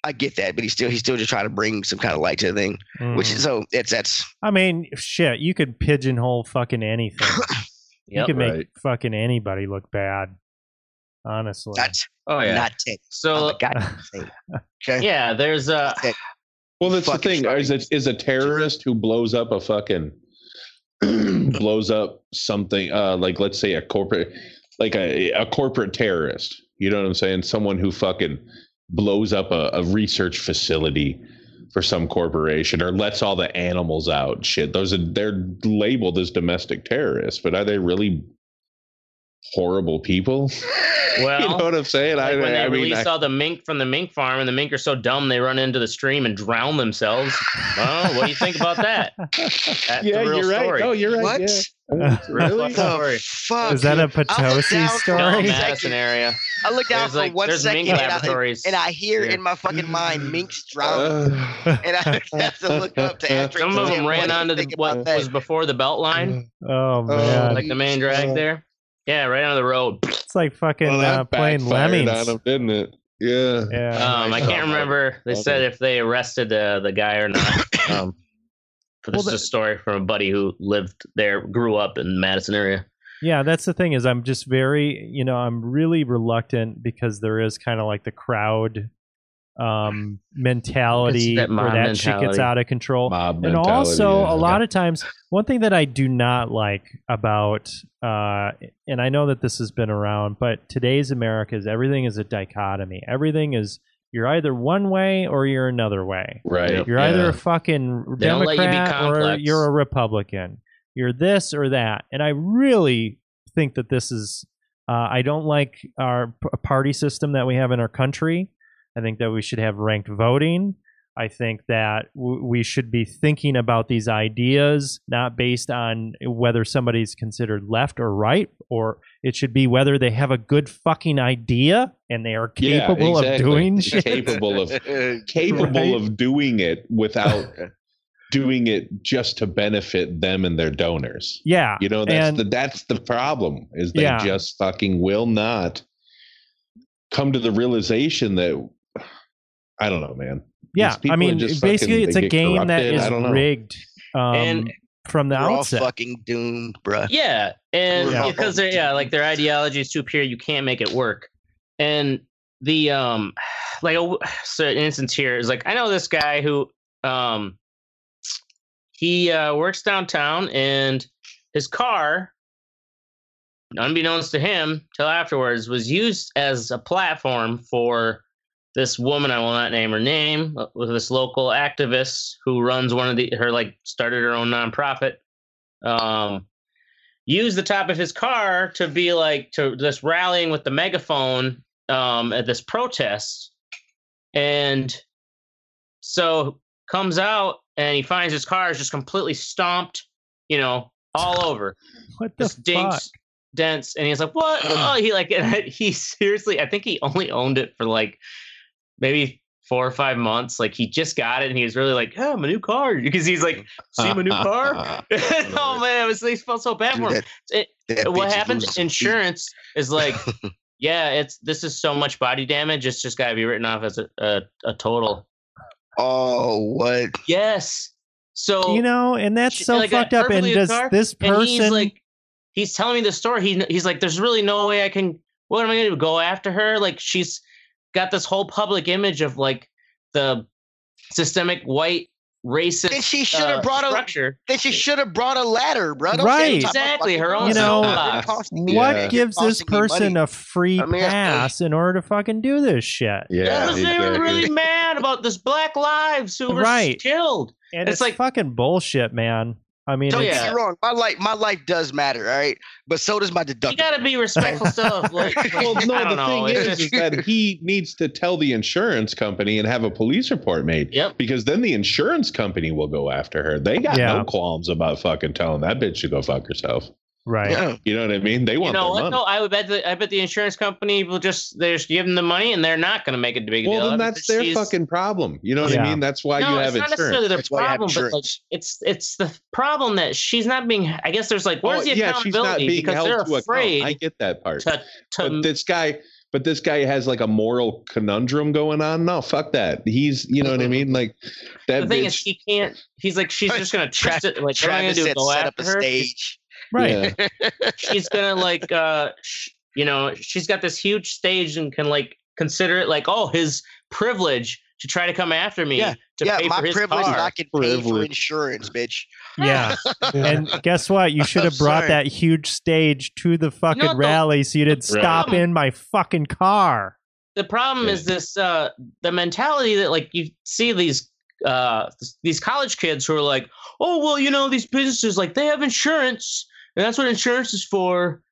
I get that, but he's still he's still just trying to bring some kind of light to the thing. Which Mm. is so it's that's I mean, shit, you could pigeonhole fucking anything. you Yep. could make Right. fucking anybody look bad. Honestly. that's Oh yeah. not it. so. Okay. yeah, there's a. That's. Well, that's the thing. Is a, is a terrorist who blows up a fucking blows up something uh, like let's say a corporate like a, a corporate terrorist. You know what I'm saying? Someone who fucking blows up a, a research facility for some corporation or lets all the animals out. Shit, those are they're labeled as domestic terrorists, but are they really horrible people? well you know what I'm saying? like when they I mean, release I- all the mink from the mink farm and the mink are so dumb they run into the stream and drown themselves. well, what do you think about that? That's yeah, the real you're story. right. Oh, you're right. What? Yeah. Really? The Story. fuck? Is that a looked Potosi down for No, story? one Madison area. I look down There's for like one there's second mink and I, and I hear Yeah. in my fucking mind minks drowning. Uh, and I have to look up to Astrid Some of them ran you onto the what that. was before the belt line, oh man. like the main drag Uh, there. Yeah, right on the road. it's like fucking well, uh, playing backfired lemmings. on him, didn't it? Yeah. Yeah. Um, I can't remember. They okay. said if they arrested uh, the guy or not. Um, but Well, this is a story from a buddy who lived there, grew up in the Madison area. Yeah, that's the thing is I'm just very, you know, I'm really reluctant because there is kind of like the crowd um mentality It's that where mob that shit gets out of control. Mob and also yeah, a lot of times one thing that I do not like about uh and I know that this has been around, but today's America is everything is a dichotomy. Everything is you're either one way or you're another way. Right. You're either yeah. a fucking They don't you Democrat or you're a Republican. You're this or that. And I really think that this is, uh, I don't like our p- party system that we have in our country. I think that we should have ranked voting. I think that w- we should be thinking about these ideas not based on whether somebody's considered left or right, or it should be whether they have a good fucking idea and they are Yeah, capable of doing shit. Capable of capable Right. of doing it without doing it just to benefit them and their donors. Yeah. You know, that's and- the that's the problem is they Yeah. just fucking will not come to the realization that I don't know, man. Yeah, I mean, just basically, fucking- it's a game that corrupted. is I don't know. rigged um, And- from the We're all outset. fucking doomed, bruh. Yeah, and Yeah. because they're yeah, like their ideology is too pure, you can't make it work. And the um, like a, so an instance here is like I know this guy who um, he uh, works downtown, and his car, unbeknownst to him, till afterwards, was used as a platform for this woman. I will not name her name, uh, with this local activist who runs one of the her like started her own nonprofit. Um, used the top of his car to be like to this rallying with the megaphone um, at this protest, and so comes out and he finds his car is just completely stomped, you know, all over, what the just fuck? dinks, dents, and he's like, "What?" oh, he like he seriously, I think he only owned it for like maybe four or five months. Like he just got it, and he was really like, "Oh, my new car," because he's like, "See my new car." oh man, it was he felt so bad for him. Dude, that- that bitch what is happens? losing some Insurance is like, yeah, it's this is so much body damage. It's just got to be written off as a, a a total. Oh, what? Yes. So you know, and that's Sh- so like fucked up. And perfectly does car, this person? he's like, he's telling me the story. He he's like, there's really no way I can. What am I going to do? Go after her? Like she's got this whole public image of like the systemic white racist Then she should have uh, brought a structure. then she should have brought a ladder, bro. Don't Right. say top of Exactly, her own You know, soapbox. It cost me- What Yeah. gives this person money. a free I mean, pass in order to fucking do this shit? Yeah, Because they were really mad about this black lives who were Right. killed. And It's it's, like- fucking bullshit, man. I mean, Don't it's, get me wrong. My life, my life does matter, all right. But so does my deduction. You got to be respectful stuff. Like, Well, I no, don't the know. thing is, just- is that he needs to tell the insurance company and have a police report made. Yep. Because then the insurance company will go after her. They got Yeah. no qualms about fucking telling that bitch to go fuck herself. Right. Yeah. You know what I mean? They You want know their what? money. No, I would bet the I bet the insurance company will just they just give them the money and they're not going to make it a big well, deal. then that's their she's- fucking problem. You know what Yeah. I mean? That's why no, you it's have not insurance. necessarily their That's why have problem, but like insurance. it's it's the problem that she's not being. I guess there's like where's Oh, the yeah, she's not accountability being because held they're to afraid account. I get that part. to to but this guy but this guy has like a moral conundrum going on no fuck that he's you know what i mm-hmm. mean like that the thing bitch, is he can't. He's like she's just gonna trust it. Like what am I gonna Travis do? said Go set up a her? stage. Right. yeah. she's gonna like uh sh- you know she's got this huge stage and can like consider it like oh his privilege to try to come after me Yeah, to yeah, pay my for his privilege car. is I can pay for insurance, bitch. Yeah. and guess what? You should have brought sorry. that huge stage to the fucking what the- rally so you didn't Right. stop in my fucking car. the problem is this uh the mentality that like you see these uh these college kids who are like oh well you know these businesses like they have insurance and that's what insurance is for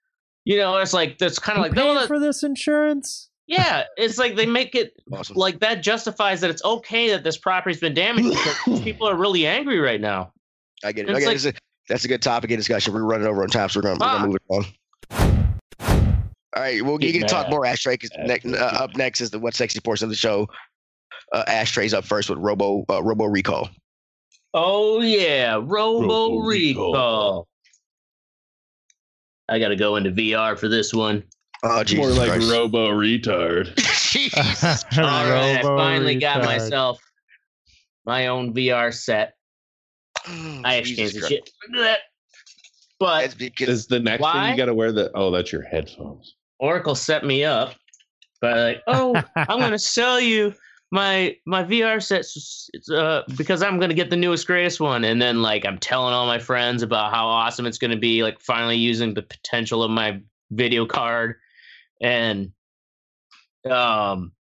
you know it's like that's kind of like no paying that- for this insurance? yeah it's like they make it Awesome. like that justifies that it's okay that this property's been damaged because people are really angry right now I get it. it's Okay, like- that's, a, that's a good topic of discussion. We're running over on time, so we're gonna, we're Ah. gonna move it on. All right, well, you Get can talk more ashtray because ne- uh, up next is the what sexy portion of the show. Uh, ashtrays up first with Robo uh, Robo Recall. Oh yeah, Robo, Robo Recall. Recall. I got to go into VR for this one. Oh, Jesus more like Christ. robo retard Jesus. All right, I finally got myself my own VR set. Oh, I actually can't Jesus see Christ. shit. Look at that. But That's because is the next thing you got to wear the oh that's your headphones Oracle set me up by like, oh, I'm gonna sell you my my VR sets uh, because I'm gonna get the newest greatest one, and then like I'm telling all my friends about how awesome it's gonna be, like finally using the potential of my video card, and um,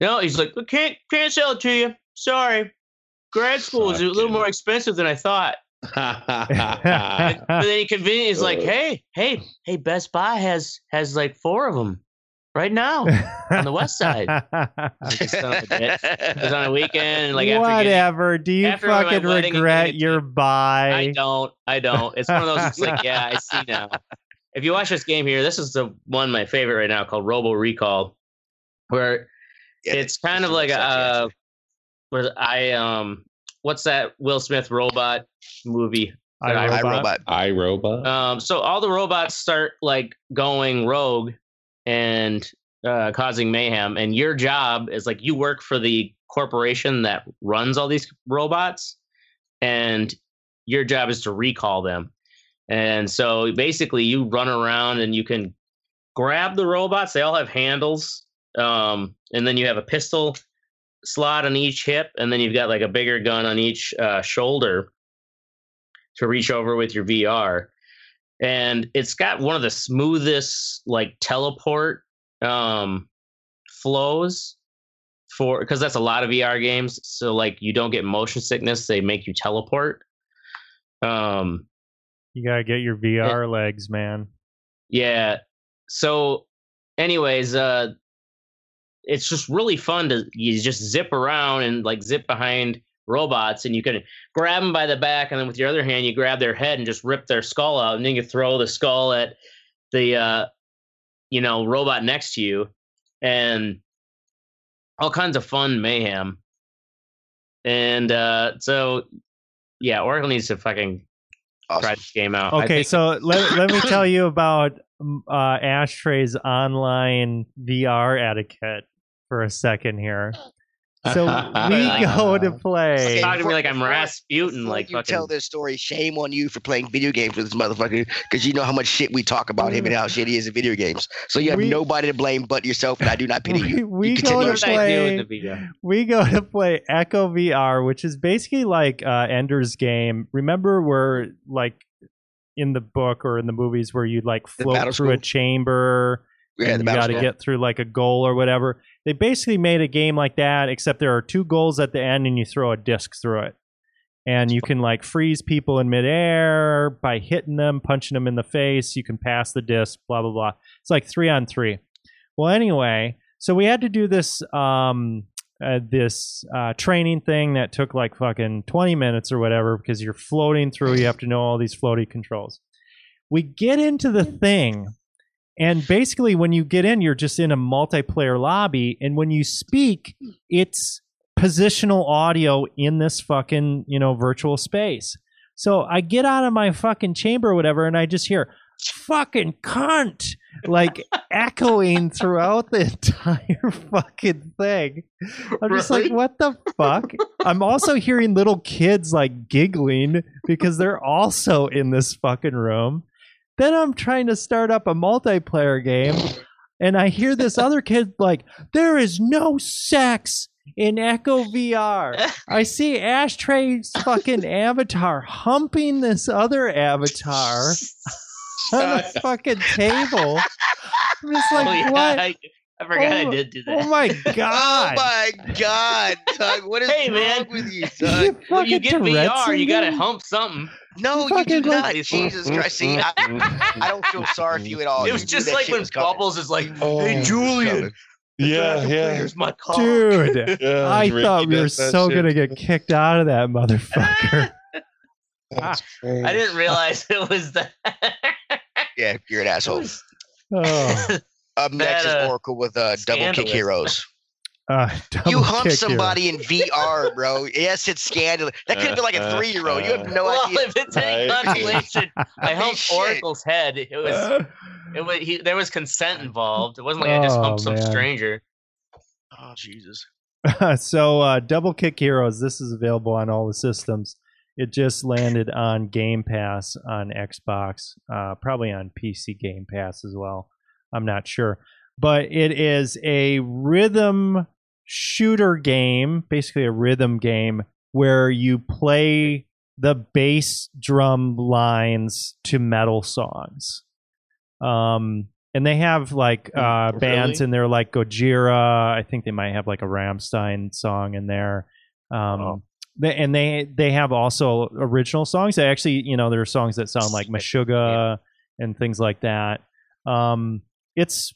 no, he's like, can't can't sell it to you. Sorry, grad school is a little more expensive than I thought. But then he conveniently is like, Uh. hey, hey, hey, Best Buy has has like four of them right now. on the west side. Son of. It was on a weekend, and like after getting, Whatever. Do you after fucking regret getting a your I buy? don't, I don't. It's one of those. It's like, yeah, I see now. If you watch this game here, this is the one my favorite right now called Robo Recall, where Yeah, it's kind of like a, uh, where I um, what's that Will Smith robot movie? that I- robot. iRobot. i robot Um, so all the robots start like going rogue and uh, causing mayhem, and your job is like you work for the corporation that runs all these robots, and your job is to recall them. And so basically, you run around and you can grab the robots. They all have handles, um, and then you have a pistol slot on each hip, and then you've got like a bigger gun on each uh, shoulder to reach over with your VR. And it's got one of the smoothest like teleport um, flows for because that's a lot of VR games. So like you don't get motion sickness; they make you teleport. Um, You gotta get your VR legs, man. yeah. So, anyways, uh, it's just really fun to you just zip around and like zip behind robots, and you can grab them by the back, and then with your other hand, you grab their head and just rip their skull out, and then you throw the skull at the uh, you know robot next to you, and all kinds of fun mayhem. And uh, so, yeah, Oracle needs to fucking try this game out. Okay, think- so let, let me tell you about um, uh, Ashtray's online VR etiquette for a second here. So we go to play. Talk to me like I'm Rasputin, like you fucking. tell this story, shame on you for playing video games with this motherfucker because you know how much shit we talk about him and how shit he is in video games. So you have We- nobody to blame but yourself, and I do not pity We, you. we You go to what did I do in play. We go to play Echo VR, which is basically like uh, Ender's Game. Remember where like in the book or in the movies where you like float battle through a chamber Yeah, and you got to get through like a goal or whatever. They basically made a game like that, except there are two goals at the end, and you throw a disc through it, and you can like freeze people in midair by hitting them, punching them in the face. You can pass the disc, blah blah blah. It's like three on three. Well, anyway, so we had to do this um uh, this uh, training thing that took like fucking 20 minutes or whatever because you're floating through you have to know all these floaty controls we get into the thing and basically when you get in you're just in a multiplayer lobby and when you speak it's positional audio in this fucking you know virtual space. So i get out of my fucking chamber or whatever and i just hear fucking cunt like echoing throughout the entire fucking thing. I'm just like what the fuck? I'm also hearing little kids like giggling because they're also in this fucking room then I'm trying to start up a multiplayer game, and I hear this other kid like, "There is no sex in Echo VR." I see Ashtray's fucking avatar humping this other avatar on a fucking table. I'm just like, oh, yeah, what? I, I forgot Oh, I did do oh that. Oh my god! Oh my god, Tug! What is Hey, wrong man. with you, You Tug? when you fucking get Tourette's VR, you gotta hump something. No, you fucking do not. like- Jesus Christ! See, I, I don't feel sorry for you at all. it was knew just like when was coming. Bubbles is like, Oh, "Hey Julian, Yeah, yeah. here's my car." Dude, yeah I Ricky thought we were so shit. gonna get kicked out of that motherfucker. That's crazy. I didn't realize it was that. Yeah, you're an asshole. oh, Up next That, is uh, Oracle with uh, Double Kick. Heroes. Uh, You hump kick you. somebody in VR, bro. Yes, it's scandalous. That could have been like a three year old. You have no well, idea. if it's any Right. consolation, I humped Shit. Oracle's head. It was, it was. He, there was consent involved. It wasn't like I just Oh, humped some stranger. Oh Jesus! so uh, double kick heroes this is available on all the systems it just landed on game pass on xbox uh, probably on pc game pass as well i'm not sure but it is a rhythm shooter game basically a rhythm game where you play the bass drum lines to metal songs um and they have like uh Really? bands in there like Gojira. I think they might have like a Rammstein song in there. Um Oh. they, and they they have also original songs. They actually, you know, there are songs that sound like Meshuggah and things like that. Um it's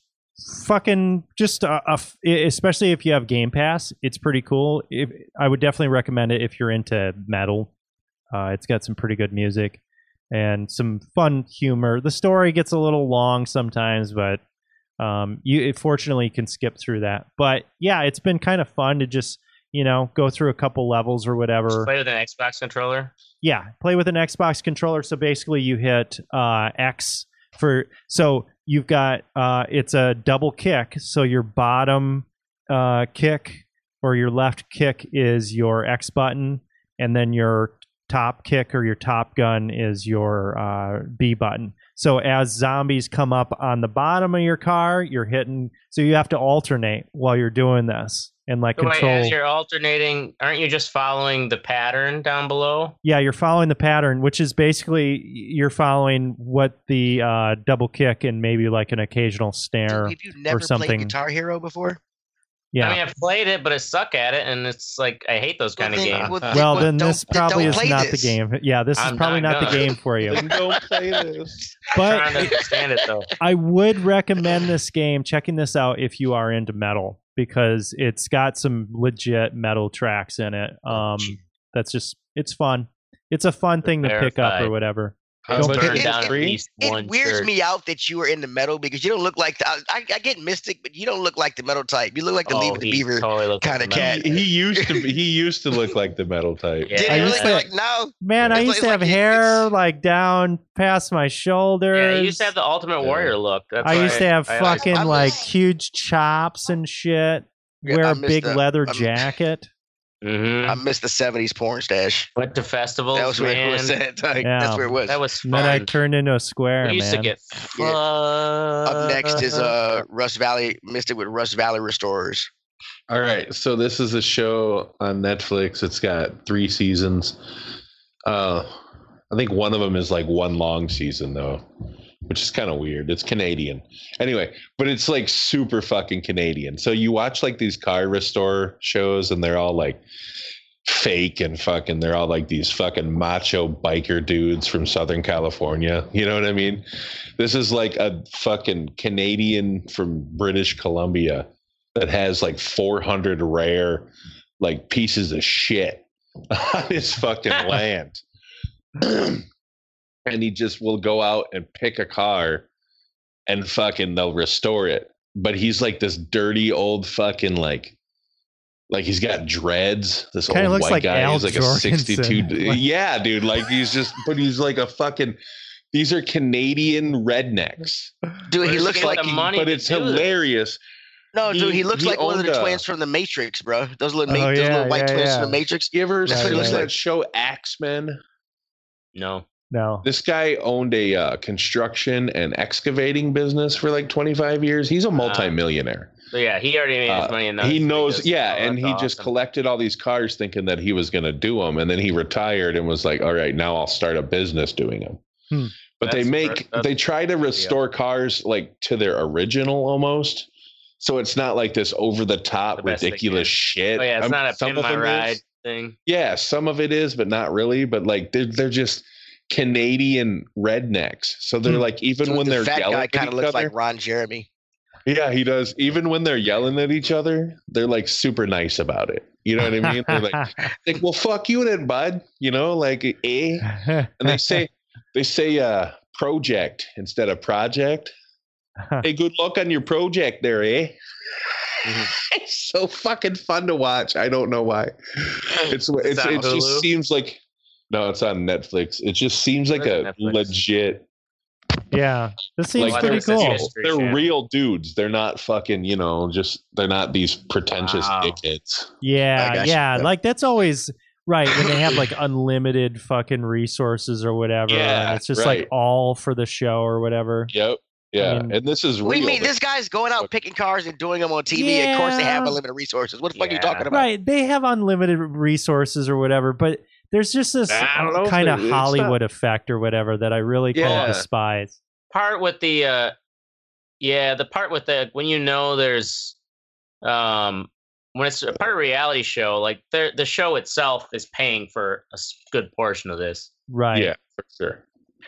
fucking just a, a f- especially if you have Game Pass, it's pretty cool. If I would definitely recommend it if you're into metal. Uh, it's got some pretty good music and some fun humor. The story gets a little long sometimes, but um, you it fortunately can skip through that. But yeah, it's been kind of fun to just you know go through a couple levels or whatever. Play with an Xbox controller. Yeah, play with an Xbox controller. So basically, you hit uh, X for so you've got uh, it's a double kick. So your bottom uh, kick or your left kick is your X button, and then your top kick or your top gun is your uh, B button. So as zombies come up on the bottom of your car, you're hitting. So you have to alternate while you're doing this and like So wait, control. as you're alternating, aren't you just following the pattern down below? Yeah, you're following the pattern, which is basically you're following what the uh, double kick and maybe like an occasional snare. Have you never something. played Guitar Hero before? Yeah. I mean, I've played it, but I suck at it, and it's like I hate those kind Well, of games. well, well, well, then this probably is not this. the game. Yeah, this is I'm probably not not the game for you. Then don't play this. trying to understand it though. I would recommend this game, checking this out if you are into metal, because it's got some legit metal tracks in it. Um, that's just it's fun. It's a fun thing to pick up or whatever. How Don't much put Burn it- it? at least It one weirds shirt. me out that you are in the metal because you don't look like the, I, I get Mystic, but you don't look like the metal type. You look like the Oh, Leave the Beaver. totally kinda like cat. He, he used to be, he used to look like the metal type. Yeah. Did I he really? used to- like no. Man, I used like- to have like hair like down past my shoulders. Yeah, you used to have the Ultimate Yeah. Warrior look. That's I why used to have I- I- fucking I'm like huge chops and shit. Yeah, wear I a missed big the- leather I'm- jacket. Hmm I missed the &70s porn stash. Went to festivals, That was where it was at. Like, Yeah. That's where it was. That was And then I turned into a square, we used man. to get Yeah. Up Up next is uh Rust Valley Mystic with Rust Valley Restorers. All right, so this is a show on Netflix. It's got three seasons. Uh, I think one of them is like one long season though, which is kind of weird. It's Canadian, anyway, but it's like super fucking Canadian. So you watch like these car restore shows, and they're all like fake and fucking. They're all like these fucking macho biker dudes from Southern California. You know what I mean? This is like a fucking Canadian from British Columbia that has like 400 rare like pieces of shit on his fucking land and he just will go out and pick a car and fucking they'll restore it but he's like this dirty old fucking like like he's got dreads this Kinda old looks white like guy Al he's like a 62 Like- yeah dude like he's just but he's like a fucking these are canadian rednecks Dude, he Where's looks like the he, money but it's do this? hilarious no, dude, he- he looks he like one of the a- twins from the Matrix, bro. Those little, oh, ma- Oh, those yeah, little white yeah, twins yeah. from the Matrix. you ever Right, seen right. that show Ax Men No. No. This guy owned a uh, construction and excavating business for like 25 years. He's a multimillionaire. So yeah, he already made his Uh, money. And he knows, because- yeah, oh, and he that's just collected all these cars thinking that he was going to do them. And then he retired and was like, all right, now I'll start a business doing them. Hmm. But they make, ver- they try to restore cars like to their original almost. So it's not like this over the top The best they ridiculous shit. Oh yeah, it's I'm- not a some pin my them is. thing. Yeah, some of it is, but not really. But like they're they're just Canadian rednecks. So they're Hmm. like even So when the they're fat yelling guy at kind of each looks other. like Ron Jeremy. yeah, he does. Even when they're yelling at each other, they're like super nice about it. You know what I mean? They're like, like, well, fuck you then, bud. You know, like eh. And they say they say uh project instead of project. hey, good luck on your project there, eh? it's so fucking fun to watch. I don't know why. It's it's it just seems like no, it's on Netflix. It just seems like What is a Netflix? legit. yeah, this seems Like pretty Netflix cool. just- History They're Channel. real dudes. They're not fucking. You know, just they're not these pretentious Wow. dickheads. I Yeah, got you. yeah, Yeah. like that's always right when they have like unlimited fucking resources or whatever, Yeah, and it's just right. like all for the show or whatever. Yep. Yeah, mean- and this is What do real. you mean? This guy's going out picking cars and doing them on TV. Of course, they have Yeah. unlimited resources. What the fuck are you Yeah. talking about? Right, they have unlimited resources or whatever, but there's just this know kind of it- it's not- Hollywood effect or whatever that I really kind Yeah. of despise. part with the uh yeah the part with the when you know there's um when it's a part of a reality show like the the show itself is paying for a good portion of this Right. Yeah, for sure.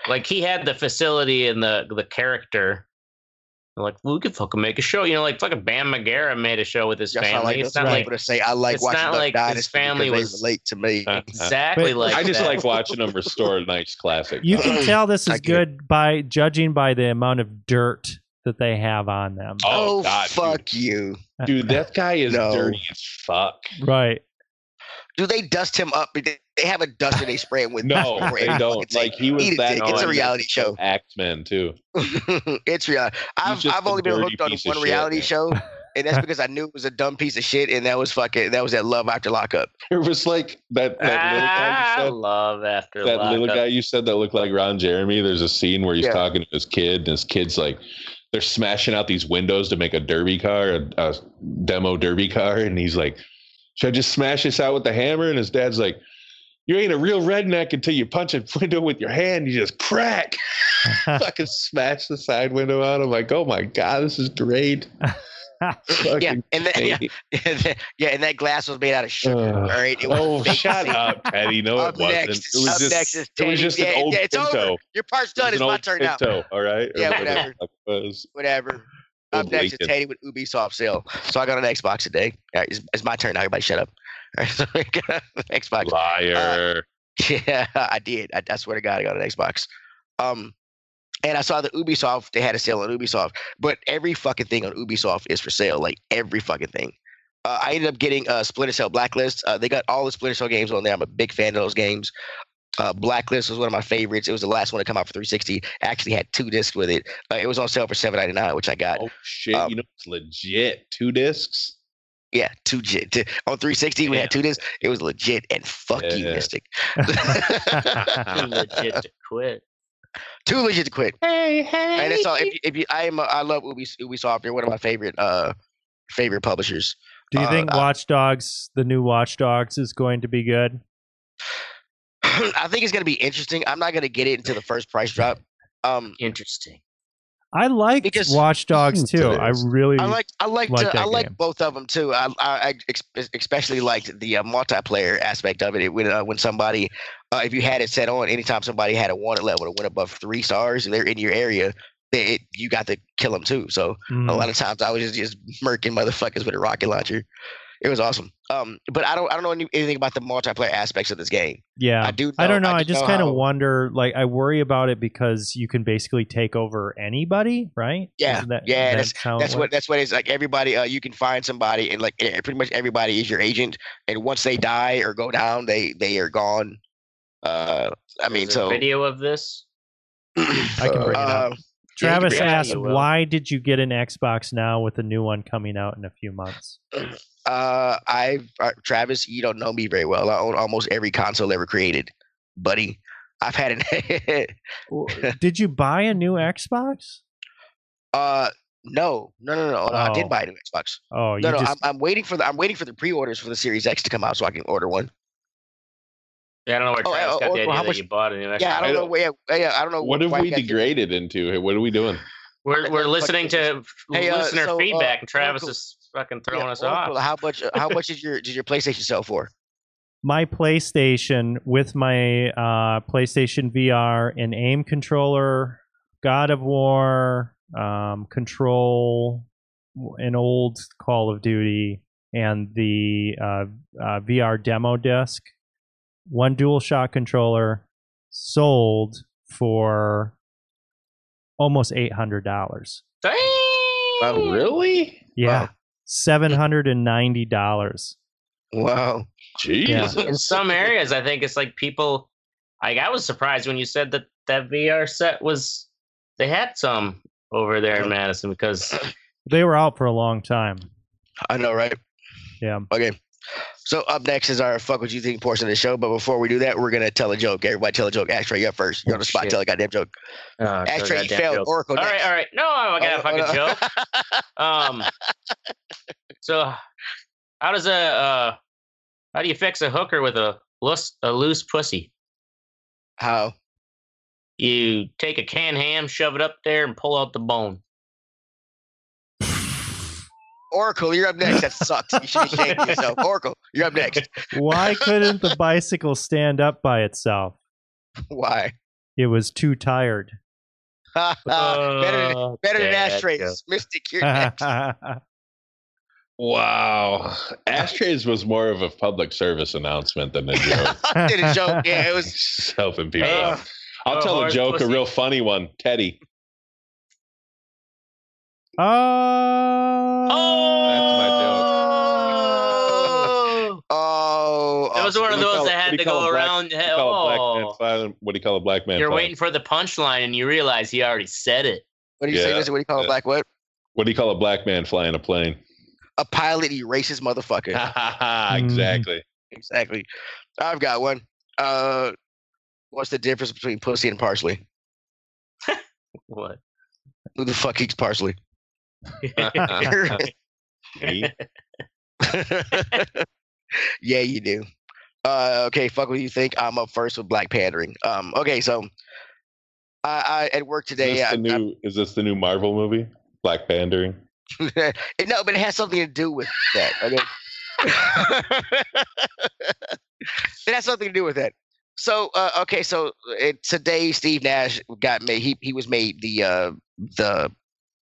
like he had the facility and the the character They're like well, we could fucking make a show you know like fucking bam Margera made a show with his Yes, family like it's not right. like people to say I like it's watching not Duck like his family was- they relate to me. Uh, exactly But- like I just that. like watching them restore a nice classic. You can tell this is good by judging by the amount of dirt that they have on them. Oh, Oh, God, fuck dude. you! Dude, that guy is No. dirty as fuck. Right. Do they dust him up? They they have a duster they spray him with. No, before they don't. Like he was Eat that. dick. It's a reality show. Ax Men too. it's reality. I've I've only been hooked on one reality man. show, and that's because I knew it was a dumb piece of shit, and that was fucking that was that Love After Lockup. It was like that. That little guy ah, you said. love after That little guy you said that looked like Ron Jeremy. There's a scene where he's Yeah. talking to his kid, and his kid's like, they're smashing out these windows to make a derby car, a, a demo derby car, and he's like, "Should I just smash this out with the hammer?" And his dad's like, "You ain't a real redneck until you punch a window with your hand. You just crack." Fucking smash the side window out. I'm like, "Oh my god, this is great." Yeah, and then, yeah, crazy. yeah, and that glass was made out of sugar. Ugh. all right, it oh, was Oh, fake shut seed. up, Teddy. No, it wasn't. next, it was just, next is it was Teddy. just Yeah, an old yeah, it's Pinto. over. Your part's done. It It's my old turn now. Pinto, All right. Yeah, whatever whatever. fuck it was. Whatever. Old next is. With Ubisoft sale. So I got an Xbox today. Right, it's, it's my turn now. Everybody shut up. All right, so I got an Xbox. Liar. Yeah, I did. I, I swear to God, I got an Xbox. Um, and I saw the Ubisoft. They had a sale on Ubisoft, but every fucking thing on Ubisoft is for sale. Like every fucking thing. Uh, I ended up getting uh, Splinter Cell Blacklist. Uh, they got all the Splinter Cell games on there. I'm a big fan of those games. Uh, Blacklist was one of my favorites. It was the last one to come out for 360. I Actually had two discs with it. Uh, it was on sale for 7.99, which I got. oh shit! um, you know it's legit. Two discs. Yeah, two legit. To- On 360, we had two discs. It was legit and fuck you, Mystic. Too legit to quit. too legit to quit. Hey, hey. And it's all. If you, if you I am. a- I love Ubi, Ubisoft. They're one of my favorite uh favorite publishers. Do you Uh, think I- Watch Dogs, the new Watch Dogs, is going to be good? I think it's gonna be interesting. I'm not gonna get it until the first price drop. Um, Interesting. I like Because- Watch Dogs too. I really I like I like like to, I like both of them too. I I, I ex- especially liked the uh, multiplayer aspect of it. it when uh, when somebody, uh, if you had it set on, anytime somebody had a wanted level that went above three stars and they're in your area, they, it, you got to kill them too. So a Mm. lot of times I was just, just murking motherfuckers with a rocket launcher. It was awesome. Um, but I don't I don't know any, anything about the multiplayer aspects of this game. yeah. I do. Know, I don't know. I, do just kind of wonder. Like, I worry about it because you can basically take over anybody, right? Yeah, Isn't that, yeah, that's how That's what that's what it's like. Everybody, uh, you can find somebody, and like pretty much everybody is your agent. And once they die or go down, they they are gone. Uh, I mean, Is there so video of this. I can bring it up. Uh, Travis asked, "Why did you get an Xbox now with a new one coming out in a few months?" Uh, I uh, Travis, you don't know me very well. I own almost every console ever created, buddy. I've had an. did you buy a new Xbox? uh, no, no, no, no. no, I Oh. did buy a new Xbox. Oh, you No, no, just I'm, I'm waiting for the I'm waiting for the pre-orders for the Series X to come out so I can order one. Yeah, I don't know where Oh, Travis uh, got or- the or idea how that much- you bought a new Xbox. Yeah, I don't I know. don't- where- Yeah, yeah, I don't know. What have we you did- degraded into? What are we doing? We're we're listening to Hey, uh, listener so, uh, feedback, and Travis Oracle- is fucking throwing Yeah, us Oracle, off. How much? How much did your did your PlayStation sell for? my PlayStation with my uh, PlayStation VR and aim controller, God of War, um, Control, an old Call of Duty, and the uh, uh, VR demo disc. One DualShock controller sold for almost eight hundred dollars. Dang! Oh, really? Yeah, Wow. seven hundred and ninety dollars. Wow. Jesus. in some areas, I think it's like people. Like I was surprised when you said that that VR set was. They had some over there in Madison because They were out for a long time. I know, right? Yeah. Okay. So up next is our fuck what you think portion of the show. But before we do that, we're gonna tell a joke. Everybody tell a joke. Ashtray, you up first. You're on the spot. Shit. Tell a goddamn joke. uh, Ashtray, you failed. joke. Oracle. All right, next. all right. No, I got a fucking joke. Um, so how does a uh, how do you fix a hooker with a loose a loose pussy? How? You take a canned ham, shove it up there, and pull out the bone. Oracle, you're up next. That sucks. You should be ashamed of yourself. Oracle, you're up next. Why couldn't the bicycle stand up by itself? Why? It was too tired. better than, Oh, better than ashtrays. joke. Mystic, you're next. Wow. Ashtrays was more of a public service announcement than a joke. I did a joke. Yeah, it was. Just helping people Hey, out. I'll oh, tell a joke, pussy. a real funny one. Teddy. Oh, Oh, It was awesome. one of What do you those call- that had to go a black- around. What do you call a black man Oh, filing? What do you call a black man you're filing? waiting for the punchline, and you realize he already said it. What do you say? Yeah. This? What do you call a black what? What do you call a black man flying a plane? A pilot, you racist motherfucker. exactly. exactly. I've got one. Uh, what's the difference between pussy and parsley? What? Who the fuck eats parsley? Yeah, you do. Uh, okay, fuck what you think. I'm up first with Black Pandering. Um, okay, so I, I at work Is today. this, I, the new, is this the new Marvel movie? Black Pandering? No, but it has something to do with that. Okay. it has something to do with that. So uh, okay, so uh, today Steve Nash got made. He he was made the uh, the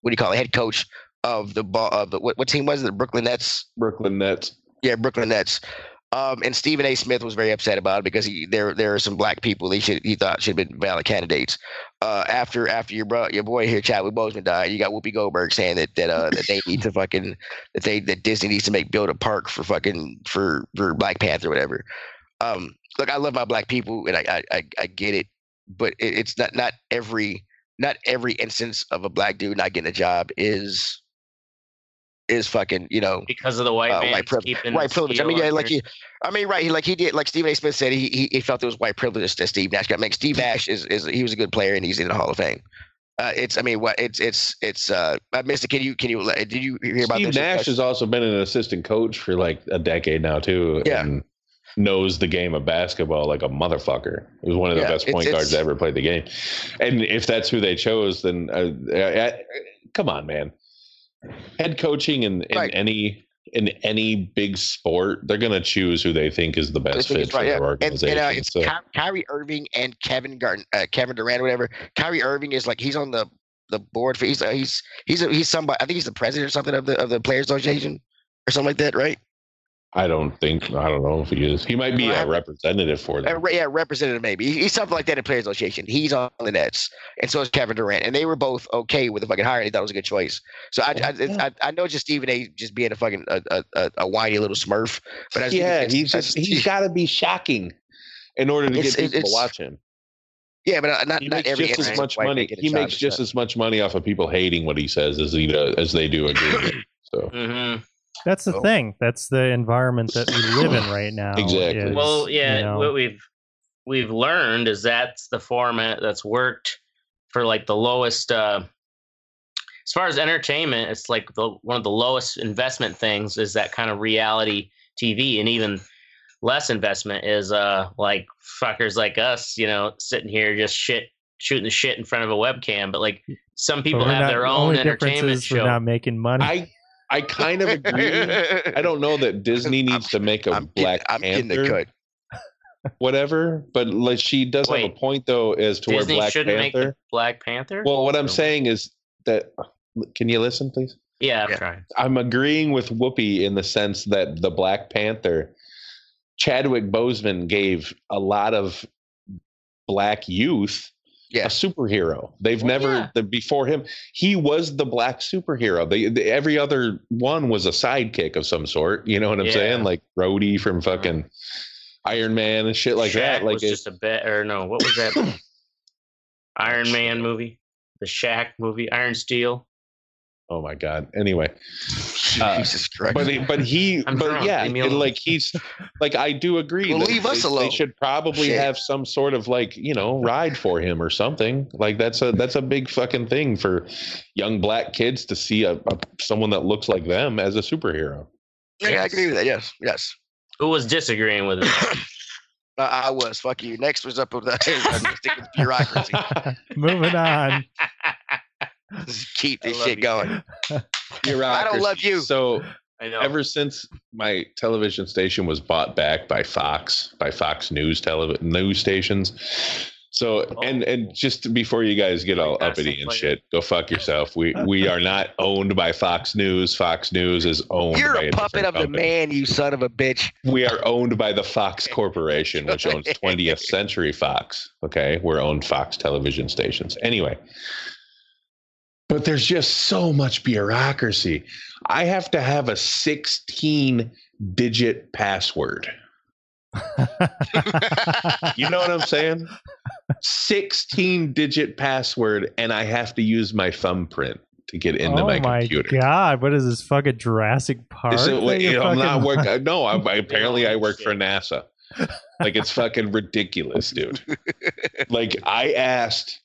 what do you call it? Head coach of the ball. Of the, what what team was it? The Brooklyn Nets. Brooklyn Nets. Yeah, Brooklyn Nets. Um, and Stephen A. Smith was very upset about it because he there there are some black people he should he thought should have been valid candidates. Uh, after after your bro your boy here Chadwick Boseman died, you got Whoopi Goldberg saying that that uh that they need to fucking that they that Disney needs to make build a park for fucking for for Black Panther or whatever. Um, look, I love my black people and I I I, I get it, but it, it's not not every not every instance of a black dude not getting a job is is fucking, you know, because of the white uh, white privilege. White privilege. I mean, yeah, like he, I mean, right? He like he did, like Stephen A. Smith said, he he, he felt it was white privilege that Steve Nash got. Like Steve Nash is is he was a good player and he's in the Hall of Fame. Uh, it's, I mean, what it's it's it's. uh uh, Mister, can you can you uh, did you hear about Steve this? Nash has also been an assistant coach for like a decade now too. Yeah. And knows the game of basketball like a motherfucker. He was one of the Yeah, best it's- point guards it's- to ever play the game. And if that's who they chose, then uh, uh, uh, come on, man. Head coaching in, in Right. any in any big sport, they're gonna choose who they think is the best fit it's for right, their yeah. And, organization. and uh, it's So- Ky- Kyrie Irving and Kevin Garden, uh, Kevin Durant, whatever. Kyrie Irving is like he's on the the board for he's uh, he's he's a, he's somebody. I think he's the president or something of the of the Players Association or something like that, right? I don't think I don't know if he is. He might be Well, I a representative for them. re- yeah, representative maybe. He- He's something like that in Players Association. He's on the Nets, and so is Kevin Durant, and they were both okay with the fucking hire. They thought it was a good choice. So I I, it's- I, I know just Stephen A. just being a fucking a, a, a, a whiny little Smurf, but I just think Yeah, it's- he's just he's got to be shocking in order to get people to watch him. yeah, but uh, not He not makes every just as much money. make it a He makes just as much money off of people hating what he says as he does, as they do agreeing. so Mhm. That's the Oh. thing. That's the environment that we live in right now. Exactly. is, Well, yeah, you know, what we've we've learned is that's the format that's worked for like the lowest. Uh, as far as entertainment, it's like the one of the lowest investment things is that kind of reality TV, and even less investment is uh like fuckers like us, you know, sitting here just shit shooting the shit in front of a webcam. But like some people have not- their own only entertainment show. not making money. I I kind of agree. I don't know that Disney needs to make a I'm Black getting, I'm getting the cut. whatever. But like she does have a point though, as to Disney where Black shouldn't make Panther. the Black Panther. Well, what I'm oh, saying is that. Can you listen, please? yeah, I'm Yeah. trying. I'm agreeing with Whoopi in the sense that the Black Panther, Chadwick Boseman gave a lot of black youth Yeah. a superhero. They've Well, never yeah. the, before him. He was the black superhero. They, they- every other one was a sidekick of some sort. You know what I'm Yeah. saying? Like Rhodey from mm-hmm. fucking Iron Man and shit like that. Like was it- just a bet, or no? What was that? Iron Man movie, the Shaq movie, Iron Steel. Oh my god. Anyway, Uh, Jesus Christ. but he, but he I'm but drunk. yeah, and, like he's like I do agree. Well, that leave us they, alone. They should probably Shit. have some sort of like you know ride for him or something. Like that's a that's a big fucking thing for young black kids to see a, a someone that looks like them as a superhero. yeah, I agree with that. Yes, yes. Who was disagreeing with it? I, I was. Fuck you. Next was up with the stick with bureaucracy. Moving on. Just keep this love shit you. going. I don't love you. So I know. ever since my television station was bought back by Fox, by Fox News television news stations. So oh. and and just before you guys get all Like uppity and shit, go fuck yourself. We we are not owned by Fox News. Fox News is owned You're by a a puppet different of the man, you son of a bitch. We are owned by the Fox Corporation, which owns 20th Century Fox. Okay, we're owned Fox television stations. Anyway, but there's just so much bureaucracy. I have to have a 16 digit password. You know what I'm saying? 16 digit password, and I have to use my thumbprint to get into oh my my computer. god! What is this fucking Jurassic Park? Is, that wait, you're I'm not working. No, I, I, apparently I work for. NASA. Like it's fucking ridiculous, dude. Like I asked,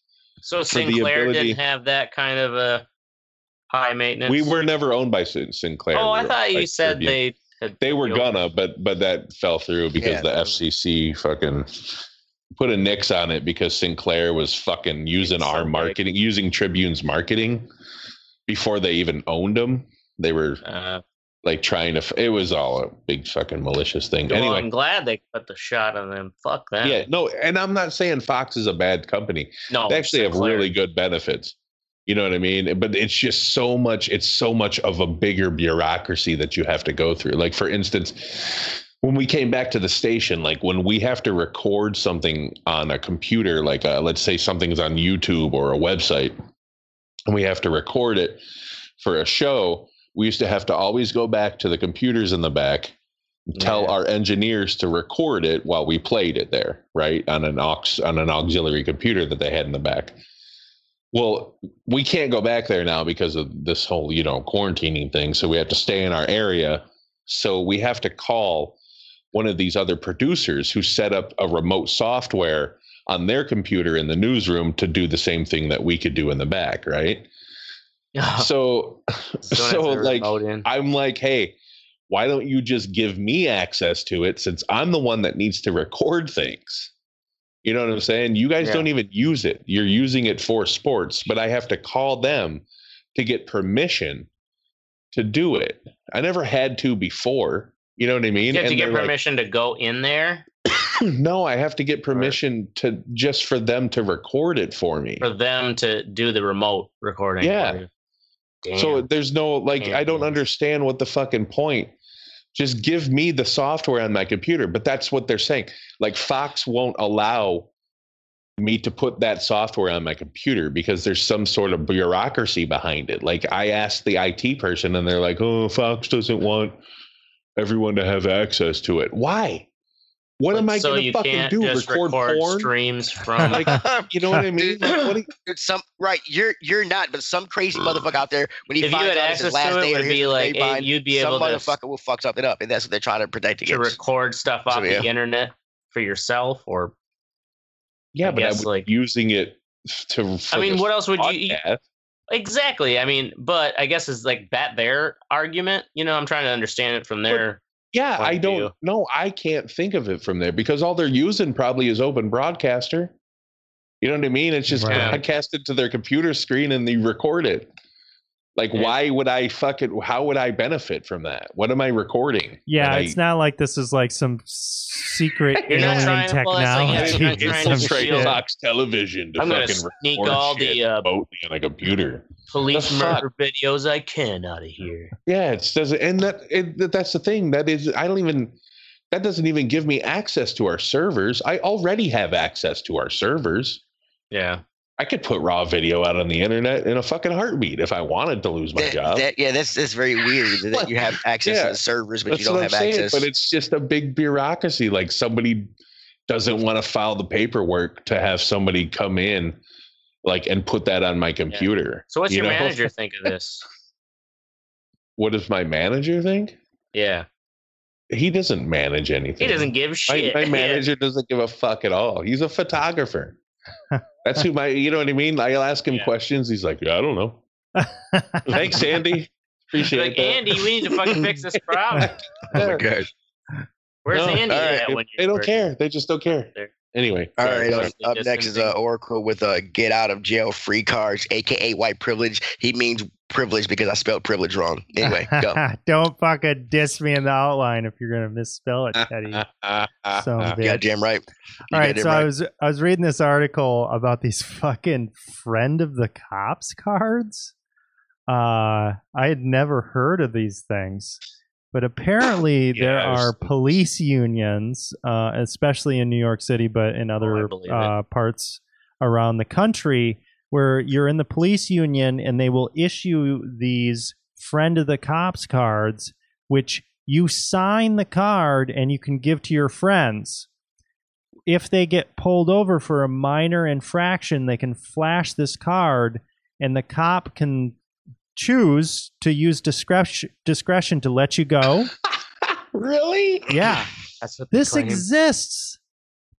so Sinclair ability- didn't have that kind of a high maintenance. we were never owned by Sinclair. Oh, We I thought you said Tribune. they. Had they were gonna, but but that fell through because Yeah, the that FCC fucking put a nix on it because Sinclair was fucking using It's so our big. marketing, using Tribune's marketing before they even owned them. They were Uh, like trying to. It was all a big fucking malicious thing. well, anyway, I'm glad they put the shot on them. Fuck that. yeah, no, and I'm not saying Fox is a bad company. no, they actually have Sinclair. really good benefits. You know what I mean? But it's just so much. It's so much of a bigger bureaucracy that you have to go through. Like for instance, when we came back to the station, like when we have to record something on a computer, like uh let's say something's on YouTube or a website, and we have to record it for a show, we used to have to always go back to the computers in the back and tell Yeah. our engineers to record it while we played it there, right? On an aux on an auxiliary computer that they had in the back. Well, we can't go back there now because of this whole, you know, quarantining thing. So we have to stay in our area. So we have to call one of these other producers who set up a remote software on their computer in the newsroom to do the same thing that we could do in the back, right? So, so like, I'm like, hey, why don't you just give me access to it since I'm the one that needs to record things? You know what I'm saying? You guys Yeah. don't even use it. You're using it for sports, but I have to call them to get permission to do it. I never had to before. You know what I mean? you have to get they're like, permission to go in there no, I have to get permission to just for them to record it for me. for them to do the remote recording. Yeah. Damn. So there's no like I don't understand what the fucking point. Just give me the software on my computer. But that's what they're saying. Like Fox won't allow me to put that software on my computer because there's some sort of bureaucracy behind it. Like I asked the IT person and they're like, "Oh, Fox doesn't want everyone to have access to it." Why? What am I so going to fucking can't do? just Record, record porn? streams from Like, you know what I mean? Like, what you- Dude, some right, you're you're not, but some crazy motherfucker out there when he if you finds had out it's his access last to day it, or would be like grapevine, you'd be some able to, motherfucker will fuck something up, and that's what they're trying to protect against. to record stuff off yeah. the internet for yourself or yeah, I but I guess, was like- using it to. I mean, what else would you podcast. exactly? I mean, but I guess it's like that their argument. You know, I'm trying to understand it from their. Yeah, I don't view. know. I can't think of it from there because all they're using probably is Open Broadcaster. You know what I mean? It's just Right. broadcasted to their computer screen and they record it. Like, Yeah. why would I fucking? How would I benefit from that? What am I recording? Yeah, And I- it's not like this is like some secret alien trying- well, like, yeah, technology. you're not trying some to It's steal- shit. Fox Television to I'm gonna fucking sneak record all shit the uh, remotely on a computer. police The fuck? murder videos I can out of here. Yeah, it doesn't, and that it, that- that's the thing. That is, I don't even. That doesn't even give me access to our servers. I already have access to our servers. Yeah. I could put raw video out on the internet in a fucking heartbeat if I wanted to lose my That- job. that- yeah, that's that's very weird that you have access Yeah, to the servers, but you don't have I'm saying. access. But it's just a big bureaucracy. Like somebody doesn't want to file the paperwork to have somebody come in, like and put that on my computer. So what's you your know? manager think of this? What does my manager think? Yeah. He doesn't manage anything. He doesn't give shit. my manager doesn't give a fuck at all. He's a photographer. That's who my, you know what I mean? I'll ask him Yeah. questions. He's like, yeah, I don't know. Thanks, Andy. Appreciate like that. Andy, we need to fucking fix this problem. oh my god! Where's No, Andy all right, at They- when they don't care. They just don't care. There. Anyway. All sorry, right, sorry. up, up next is uh, Oracle with uh, get out of jail free cards, aka white privilege. He means privilege because I spelled privilege wrong. Anyway, go. Don't fucking diss me in the outline if you're gonna misspell it, Teddy. So bitch. Goddamn right. You All right, goddamn so I was I was reading this article about these fucking friend of the cops cards. Uh, I had never heard of these things, but apparently there Yeah, I was- are police unions, uh, especially in New York City, but in other believe it. uh, parts around the country, where you're in the police union and they will issue these friend of the cops cards, which you sign the card and you can give to your friends if they get pulled over for a minor infraction, they can flash this card and the cop can choose to use discretion discretion to let you go. really? Yeah, That's what this claim. exists.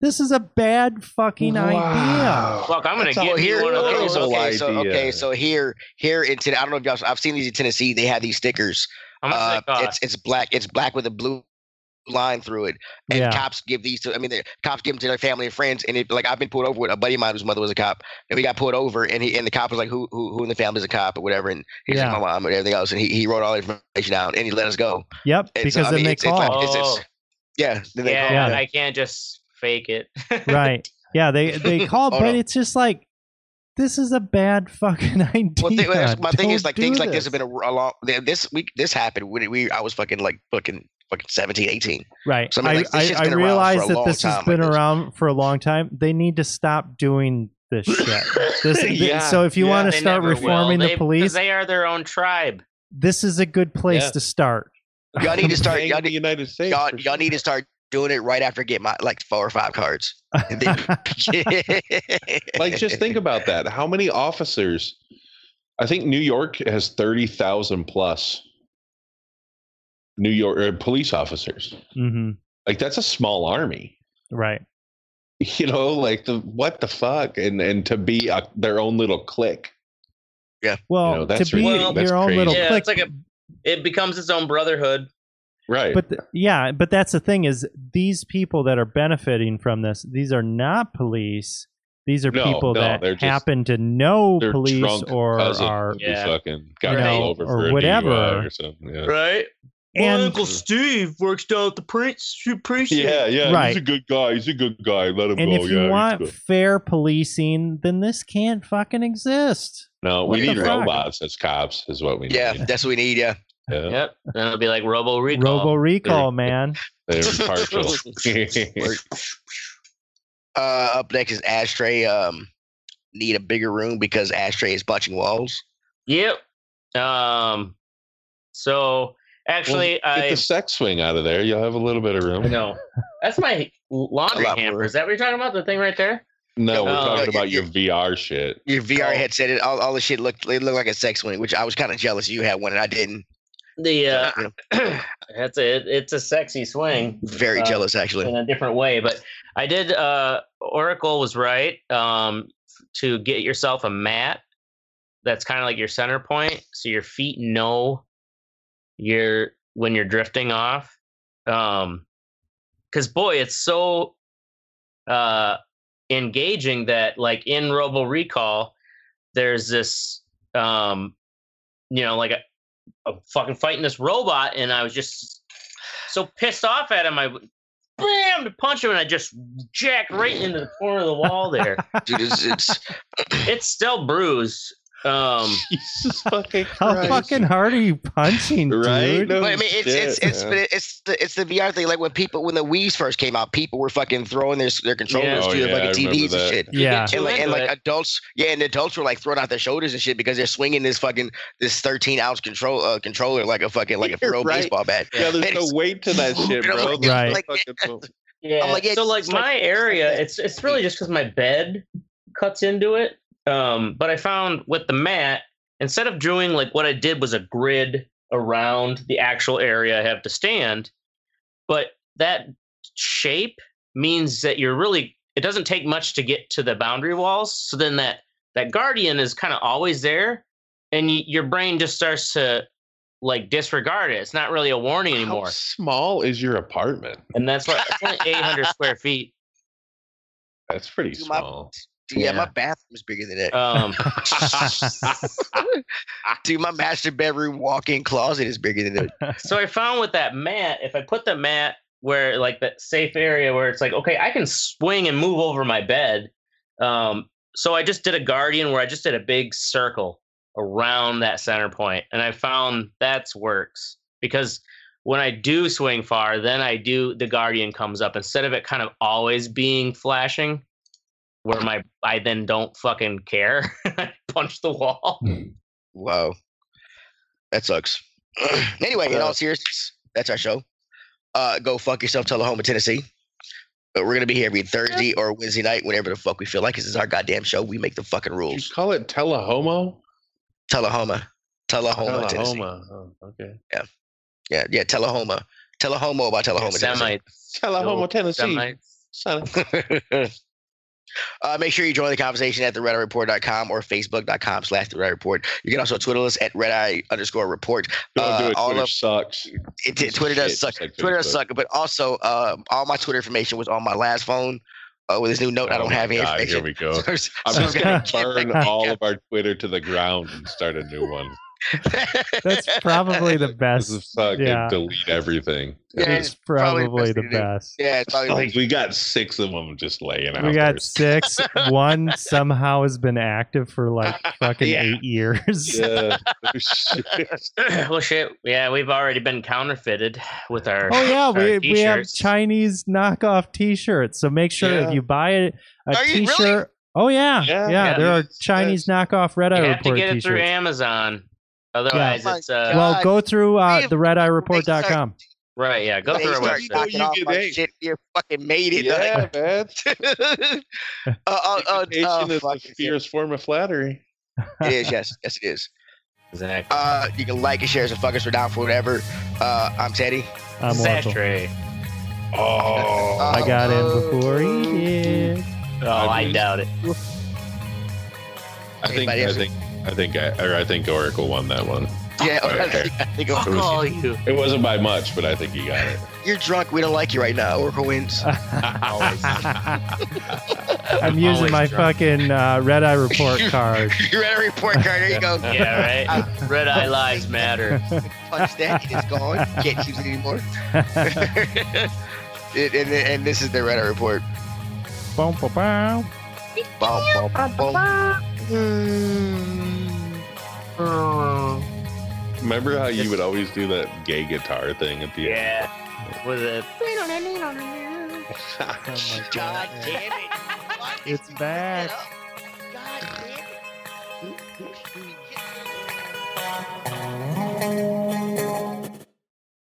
This is a bad fucking idea. Look, I'm gonna That's all give you here, one of okay, those. so, okay, so okay, so here, here in Tennessee, I don't know if y'all. I've seen these in Tennessee. They have these stickers. How much Uh, they it's it's black. It's black with a blue line through it. And Yeah. cops give these to. I mean, the cops give them to their family and friends. And it, like I've been pulled over with a buddy of mine whose mother was a cop, and we got pulled over, and he and the cop was like, "Who who who in the family is a cop or whatever?" And he's Yeah. like, "My mom and everything else." And he, he wrote all the information down, and he let us go. Yep, It's, because I then mean, they it's, it's call. like- it's- it's- Oh. yeah, then they yeah, call. Yeah. I can't just fake it. right. Yeah, they they call, Oh, but no. it's just like this is a bad fucking idea. Well, thing, well, my thing is like things do like this have been a, a long. This week, this happened when we. I was fucking like fucking fucking 17, 18. Right. So, I mean, I, like, this I, shit's I been around realize that this has been like this. around for a long time. They need to stop doing this shit. This, th- Yeah, so if you yeah. want to start reforming They- the 'cause police, They are their own tribe. this is a good place Yeah. to start. Y'all need to start. Bang Y'all the need, United States. y'all, for y'all need to start doing it right after I get my like four or five cards. Then- like just think about that how many officers i think new york has 30,000 plus new york uh, police officers hmm like that's a small army Right. you know like the what the fuck and and to be a, their own little clique Yeah, Well, know, that's to be really- your that's own crazy. little Yeah, clique. it's like a it becomes its own brotherhood. right but th- yeah, but that's the thing is these people that are benefiting from this, these are not police. These are No, people no, that just- happen to know police or are Yeah. fucking got You know, pulled over or for whatever. DUI or something yeah. Right? And Uncle Steve works down at the Prince Precinct. yeah yeah Right. he's a good guy he's a good guy let him and go if you yeah, want fair policing, then this can't fucking exist. no what we need fuck? robots as cops is what we need yeah, that's what we need. Yeah. yeah. Yep. Then it'll be like Robo Recall. Robo recall, man. they're impartial Uh, up next is Ashtray. Um, need a bigger room because Ashtray is punching walls. Yep. Um. So actually, Well, get I the sex swing out of there. You'll have a little bit of room. no. That's my laundry hamper. Is that what you're talking about? The thing right there? No, we're Oh. talking about you- your VR shit. Your VR Oh. headset, it, all, all the shit looked it looked like a sex swing, which I was kind of jealous you had one and I didn't. The uh, You know, that's a it's a sexy swing. very Uh, jealous actually. in a different way. But I did. Uh, Oracle was right um, to get yourself a mat that's kind of like your center point, so your feet know you're when you're drifting off. Um, because boy, it's so uh engaging that like in Robo Recall, there's this um, you know, like a, a fucking fighting this robot, and I was just so pissed off at him. I bam to punch him, and I just jacked right into the corner of the wall there. Dude, it's, it's it's still bruised. Um, Jesus fucking How fucking hard are you punching, Right? dude? No But I mean, it's it's shit, it's man. but it's the it's the VR thing. Like when people when the Wii's first came out, people were fucking throwing their their controllers Oh, to their yeah, I fucking remember TVs and shit. Yeah. And like, and like adults, yeah, and adults were like throwing out their shoulders and shit because they're swinging this fucking this 13 ounce control uh, controller like a fucking like a pro right. baseball bat. Yeah, there's It's- no weight to that shit, You know, bro. like, Right. like, fucking- Yeah. like, yeah, so like just like- my area, it's it's really just because my bed cuts into it. Um, but I found with the mat, instead of doing like what I did was a grid around the actual area I have to stand, but that shape means that you're really it doesn't take much to get to the boundary walls. So then that that guardian is kind of always there, and y- your brain just starts to like disregard it. It's not really a warning anymore. How anymore, small is your apartment? and that's what it's only 800 square feet. That's pretty Dude, my- small. Dude, yeah, my Yeah. bathroom's bigger than that. Um, Dude, my master bedroom walk-in closet is bigger than that. so I found with that mat, if I put the mat where like that safe area where it's like, okay, I can swing and move over my bed. Um, so I just did a guardian where I just did a big circle around that center point, and I found that's works because when I do swing far, then I do the guardian comes up instead of it kind of always being flashing, where my I then don't fucking care. I punch the wall. Wow. That sucks. anyway, in all seriousness, that's our show. Uh, go fuck yourself, Tullahoma, Tennessee. Uh, we're gonna be here every Thursday or Wednesday night, whenever the fuck we feel like. This is our goddamn show. We make the fucking Did you rules. call it telehomo? Tullahoma, Tullahoma, Tennessee. Oh, okay. Yeah, yeah, Yeah. Tullahoma, Tullahoma about Tullahoma, Tennessee. Semites. Telehoma, Tennessee. Semites. Uh, make sure you join the conversation at the redeyereport.com or facebook.com slash the Red Eye report. You can also Twitter us at red eye underscore report. Uh, do it. all Twitter of- sucks. It, of Twitter does shit, suck. like Twitter does suck. But also, uh, all my Twitter information was on my last phone. Uh, with this new note, I Oh don't have any God, Here we go. So- so I'm just gonna gonna burn all of our Twitter to the ground and start a new one. That's probably the best. is suck Yeah. delete everything. Yeah, it's it's probably probably the the best thing to do. best. yeah, it's probably oh, like, we got six of them just laying out. We there. got six. One somehow has been active for like fucking Yeah. eight years. Yeah. Oh, well, shit. Yeah, we've already been counterfeited with our. Oh yeah, our we we have. Chinese knockoff T-shirts. So make sure Yeah. if you buy a, a Are you really? T-shirt. Oh yeah, yeah, Yeah, yeah, there are Chinese knockoff Red Eye Report. You have to Report get it through T-shirts. Amazon. Otherwise, Yeah. it's uh, Well, go through uh, we- the RedEyeReport.com. Right, yeah. Go They through our start you website. know you off get my shit. You fucking made it. Yeah, man. uh, uh, uh, uh, is fuck, the fierce form of flattery. It is, yes. Yes, it is. Exactly. Uh, you can like and share and fuck us. We're down for whatever. Uh, I'm Teddy. I'm This is Oracle. Oh, I got in before he did. Oh, I doubt it. I think Anybody I else? think I think I, or I think Oracle won that one. Yeah, Okay. I think Fuck was- all you. It wasn't by much, but I think he got it. you're drunk. We don't like you right now. Oracle wins. I'm using Always my drunk. fucking uh, red eye report card. You're at a report card. There you go. Yeah, right? Red Eye Lives Matter. Punch that. It's gone. Can't use it anymore. and, and, and this is the Reddit report. Boom, boom, boom. Bum, bum, bum. Remember how you would always do that gay guitar thing at the end? Yeah. With a. Oh my God God. damn it. Why It's you back. fuck that up? God damn it.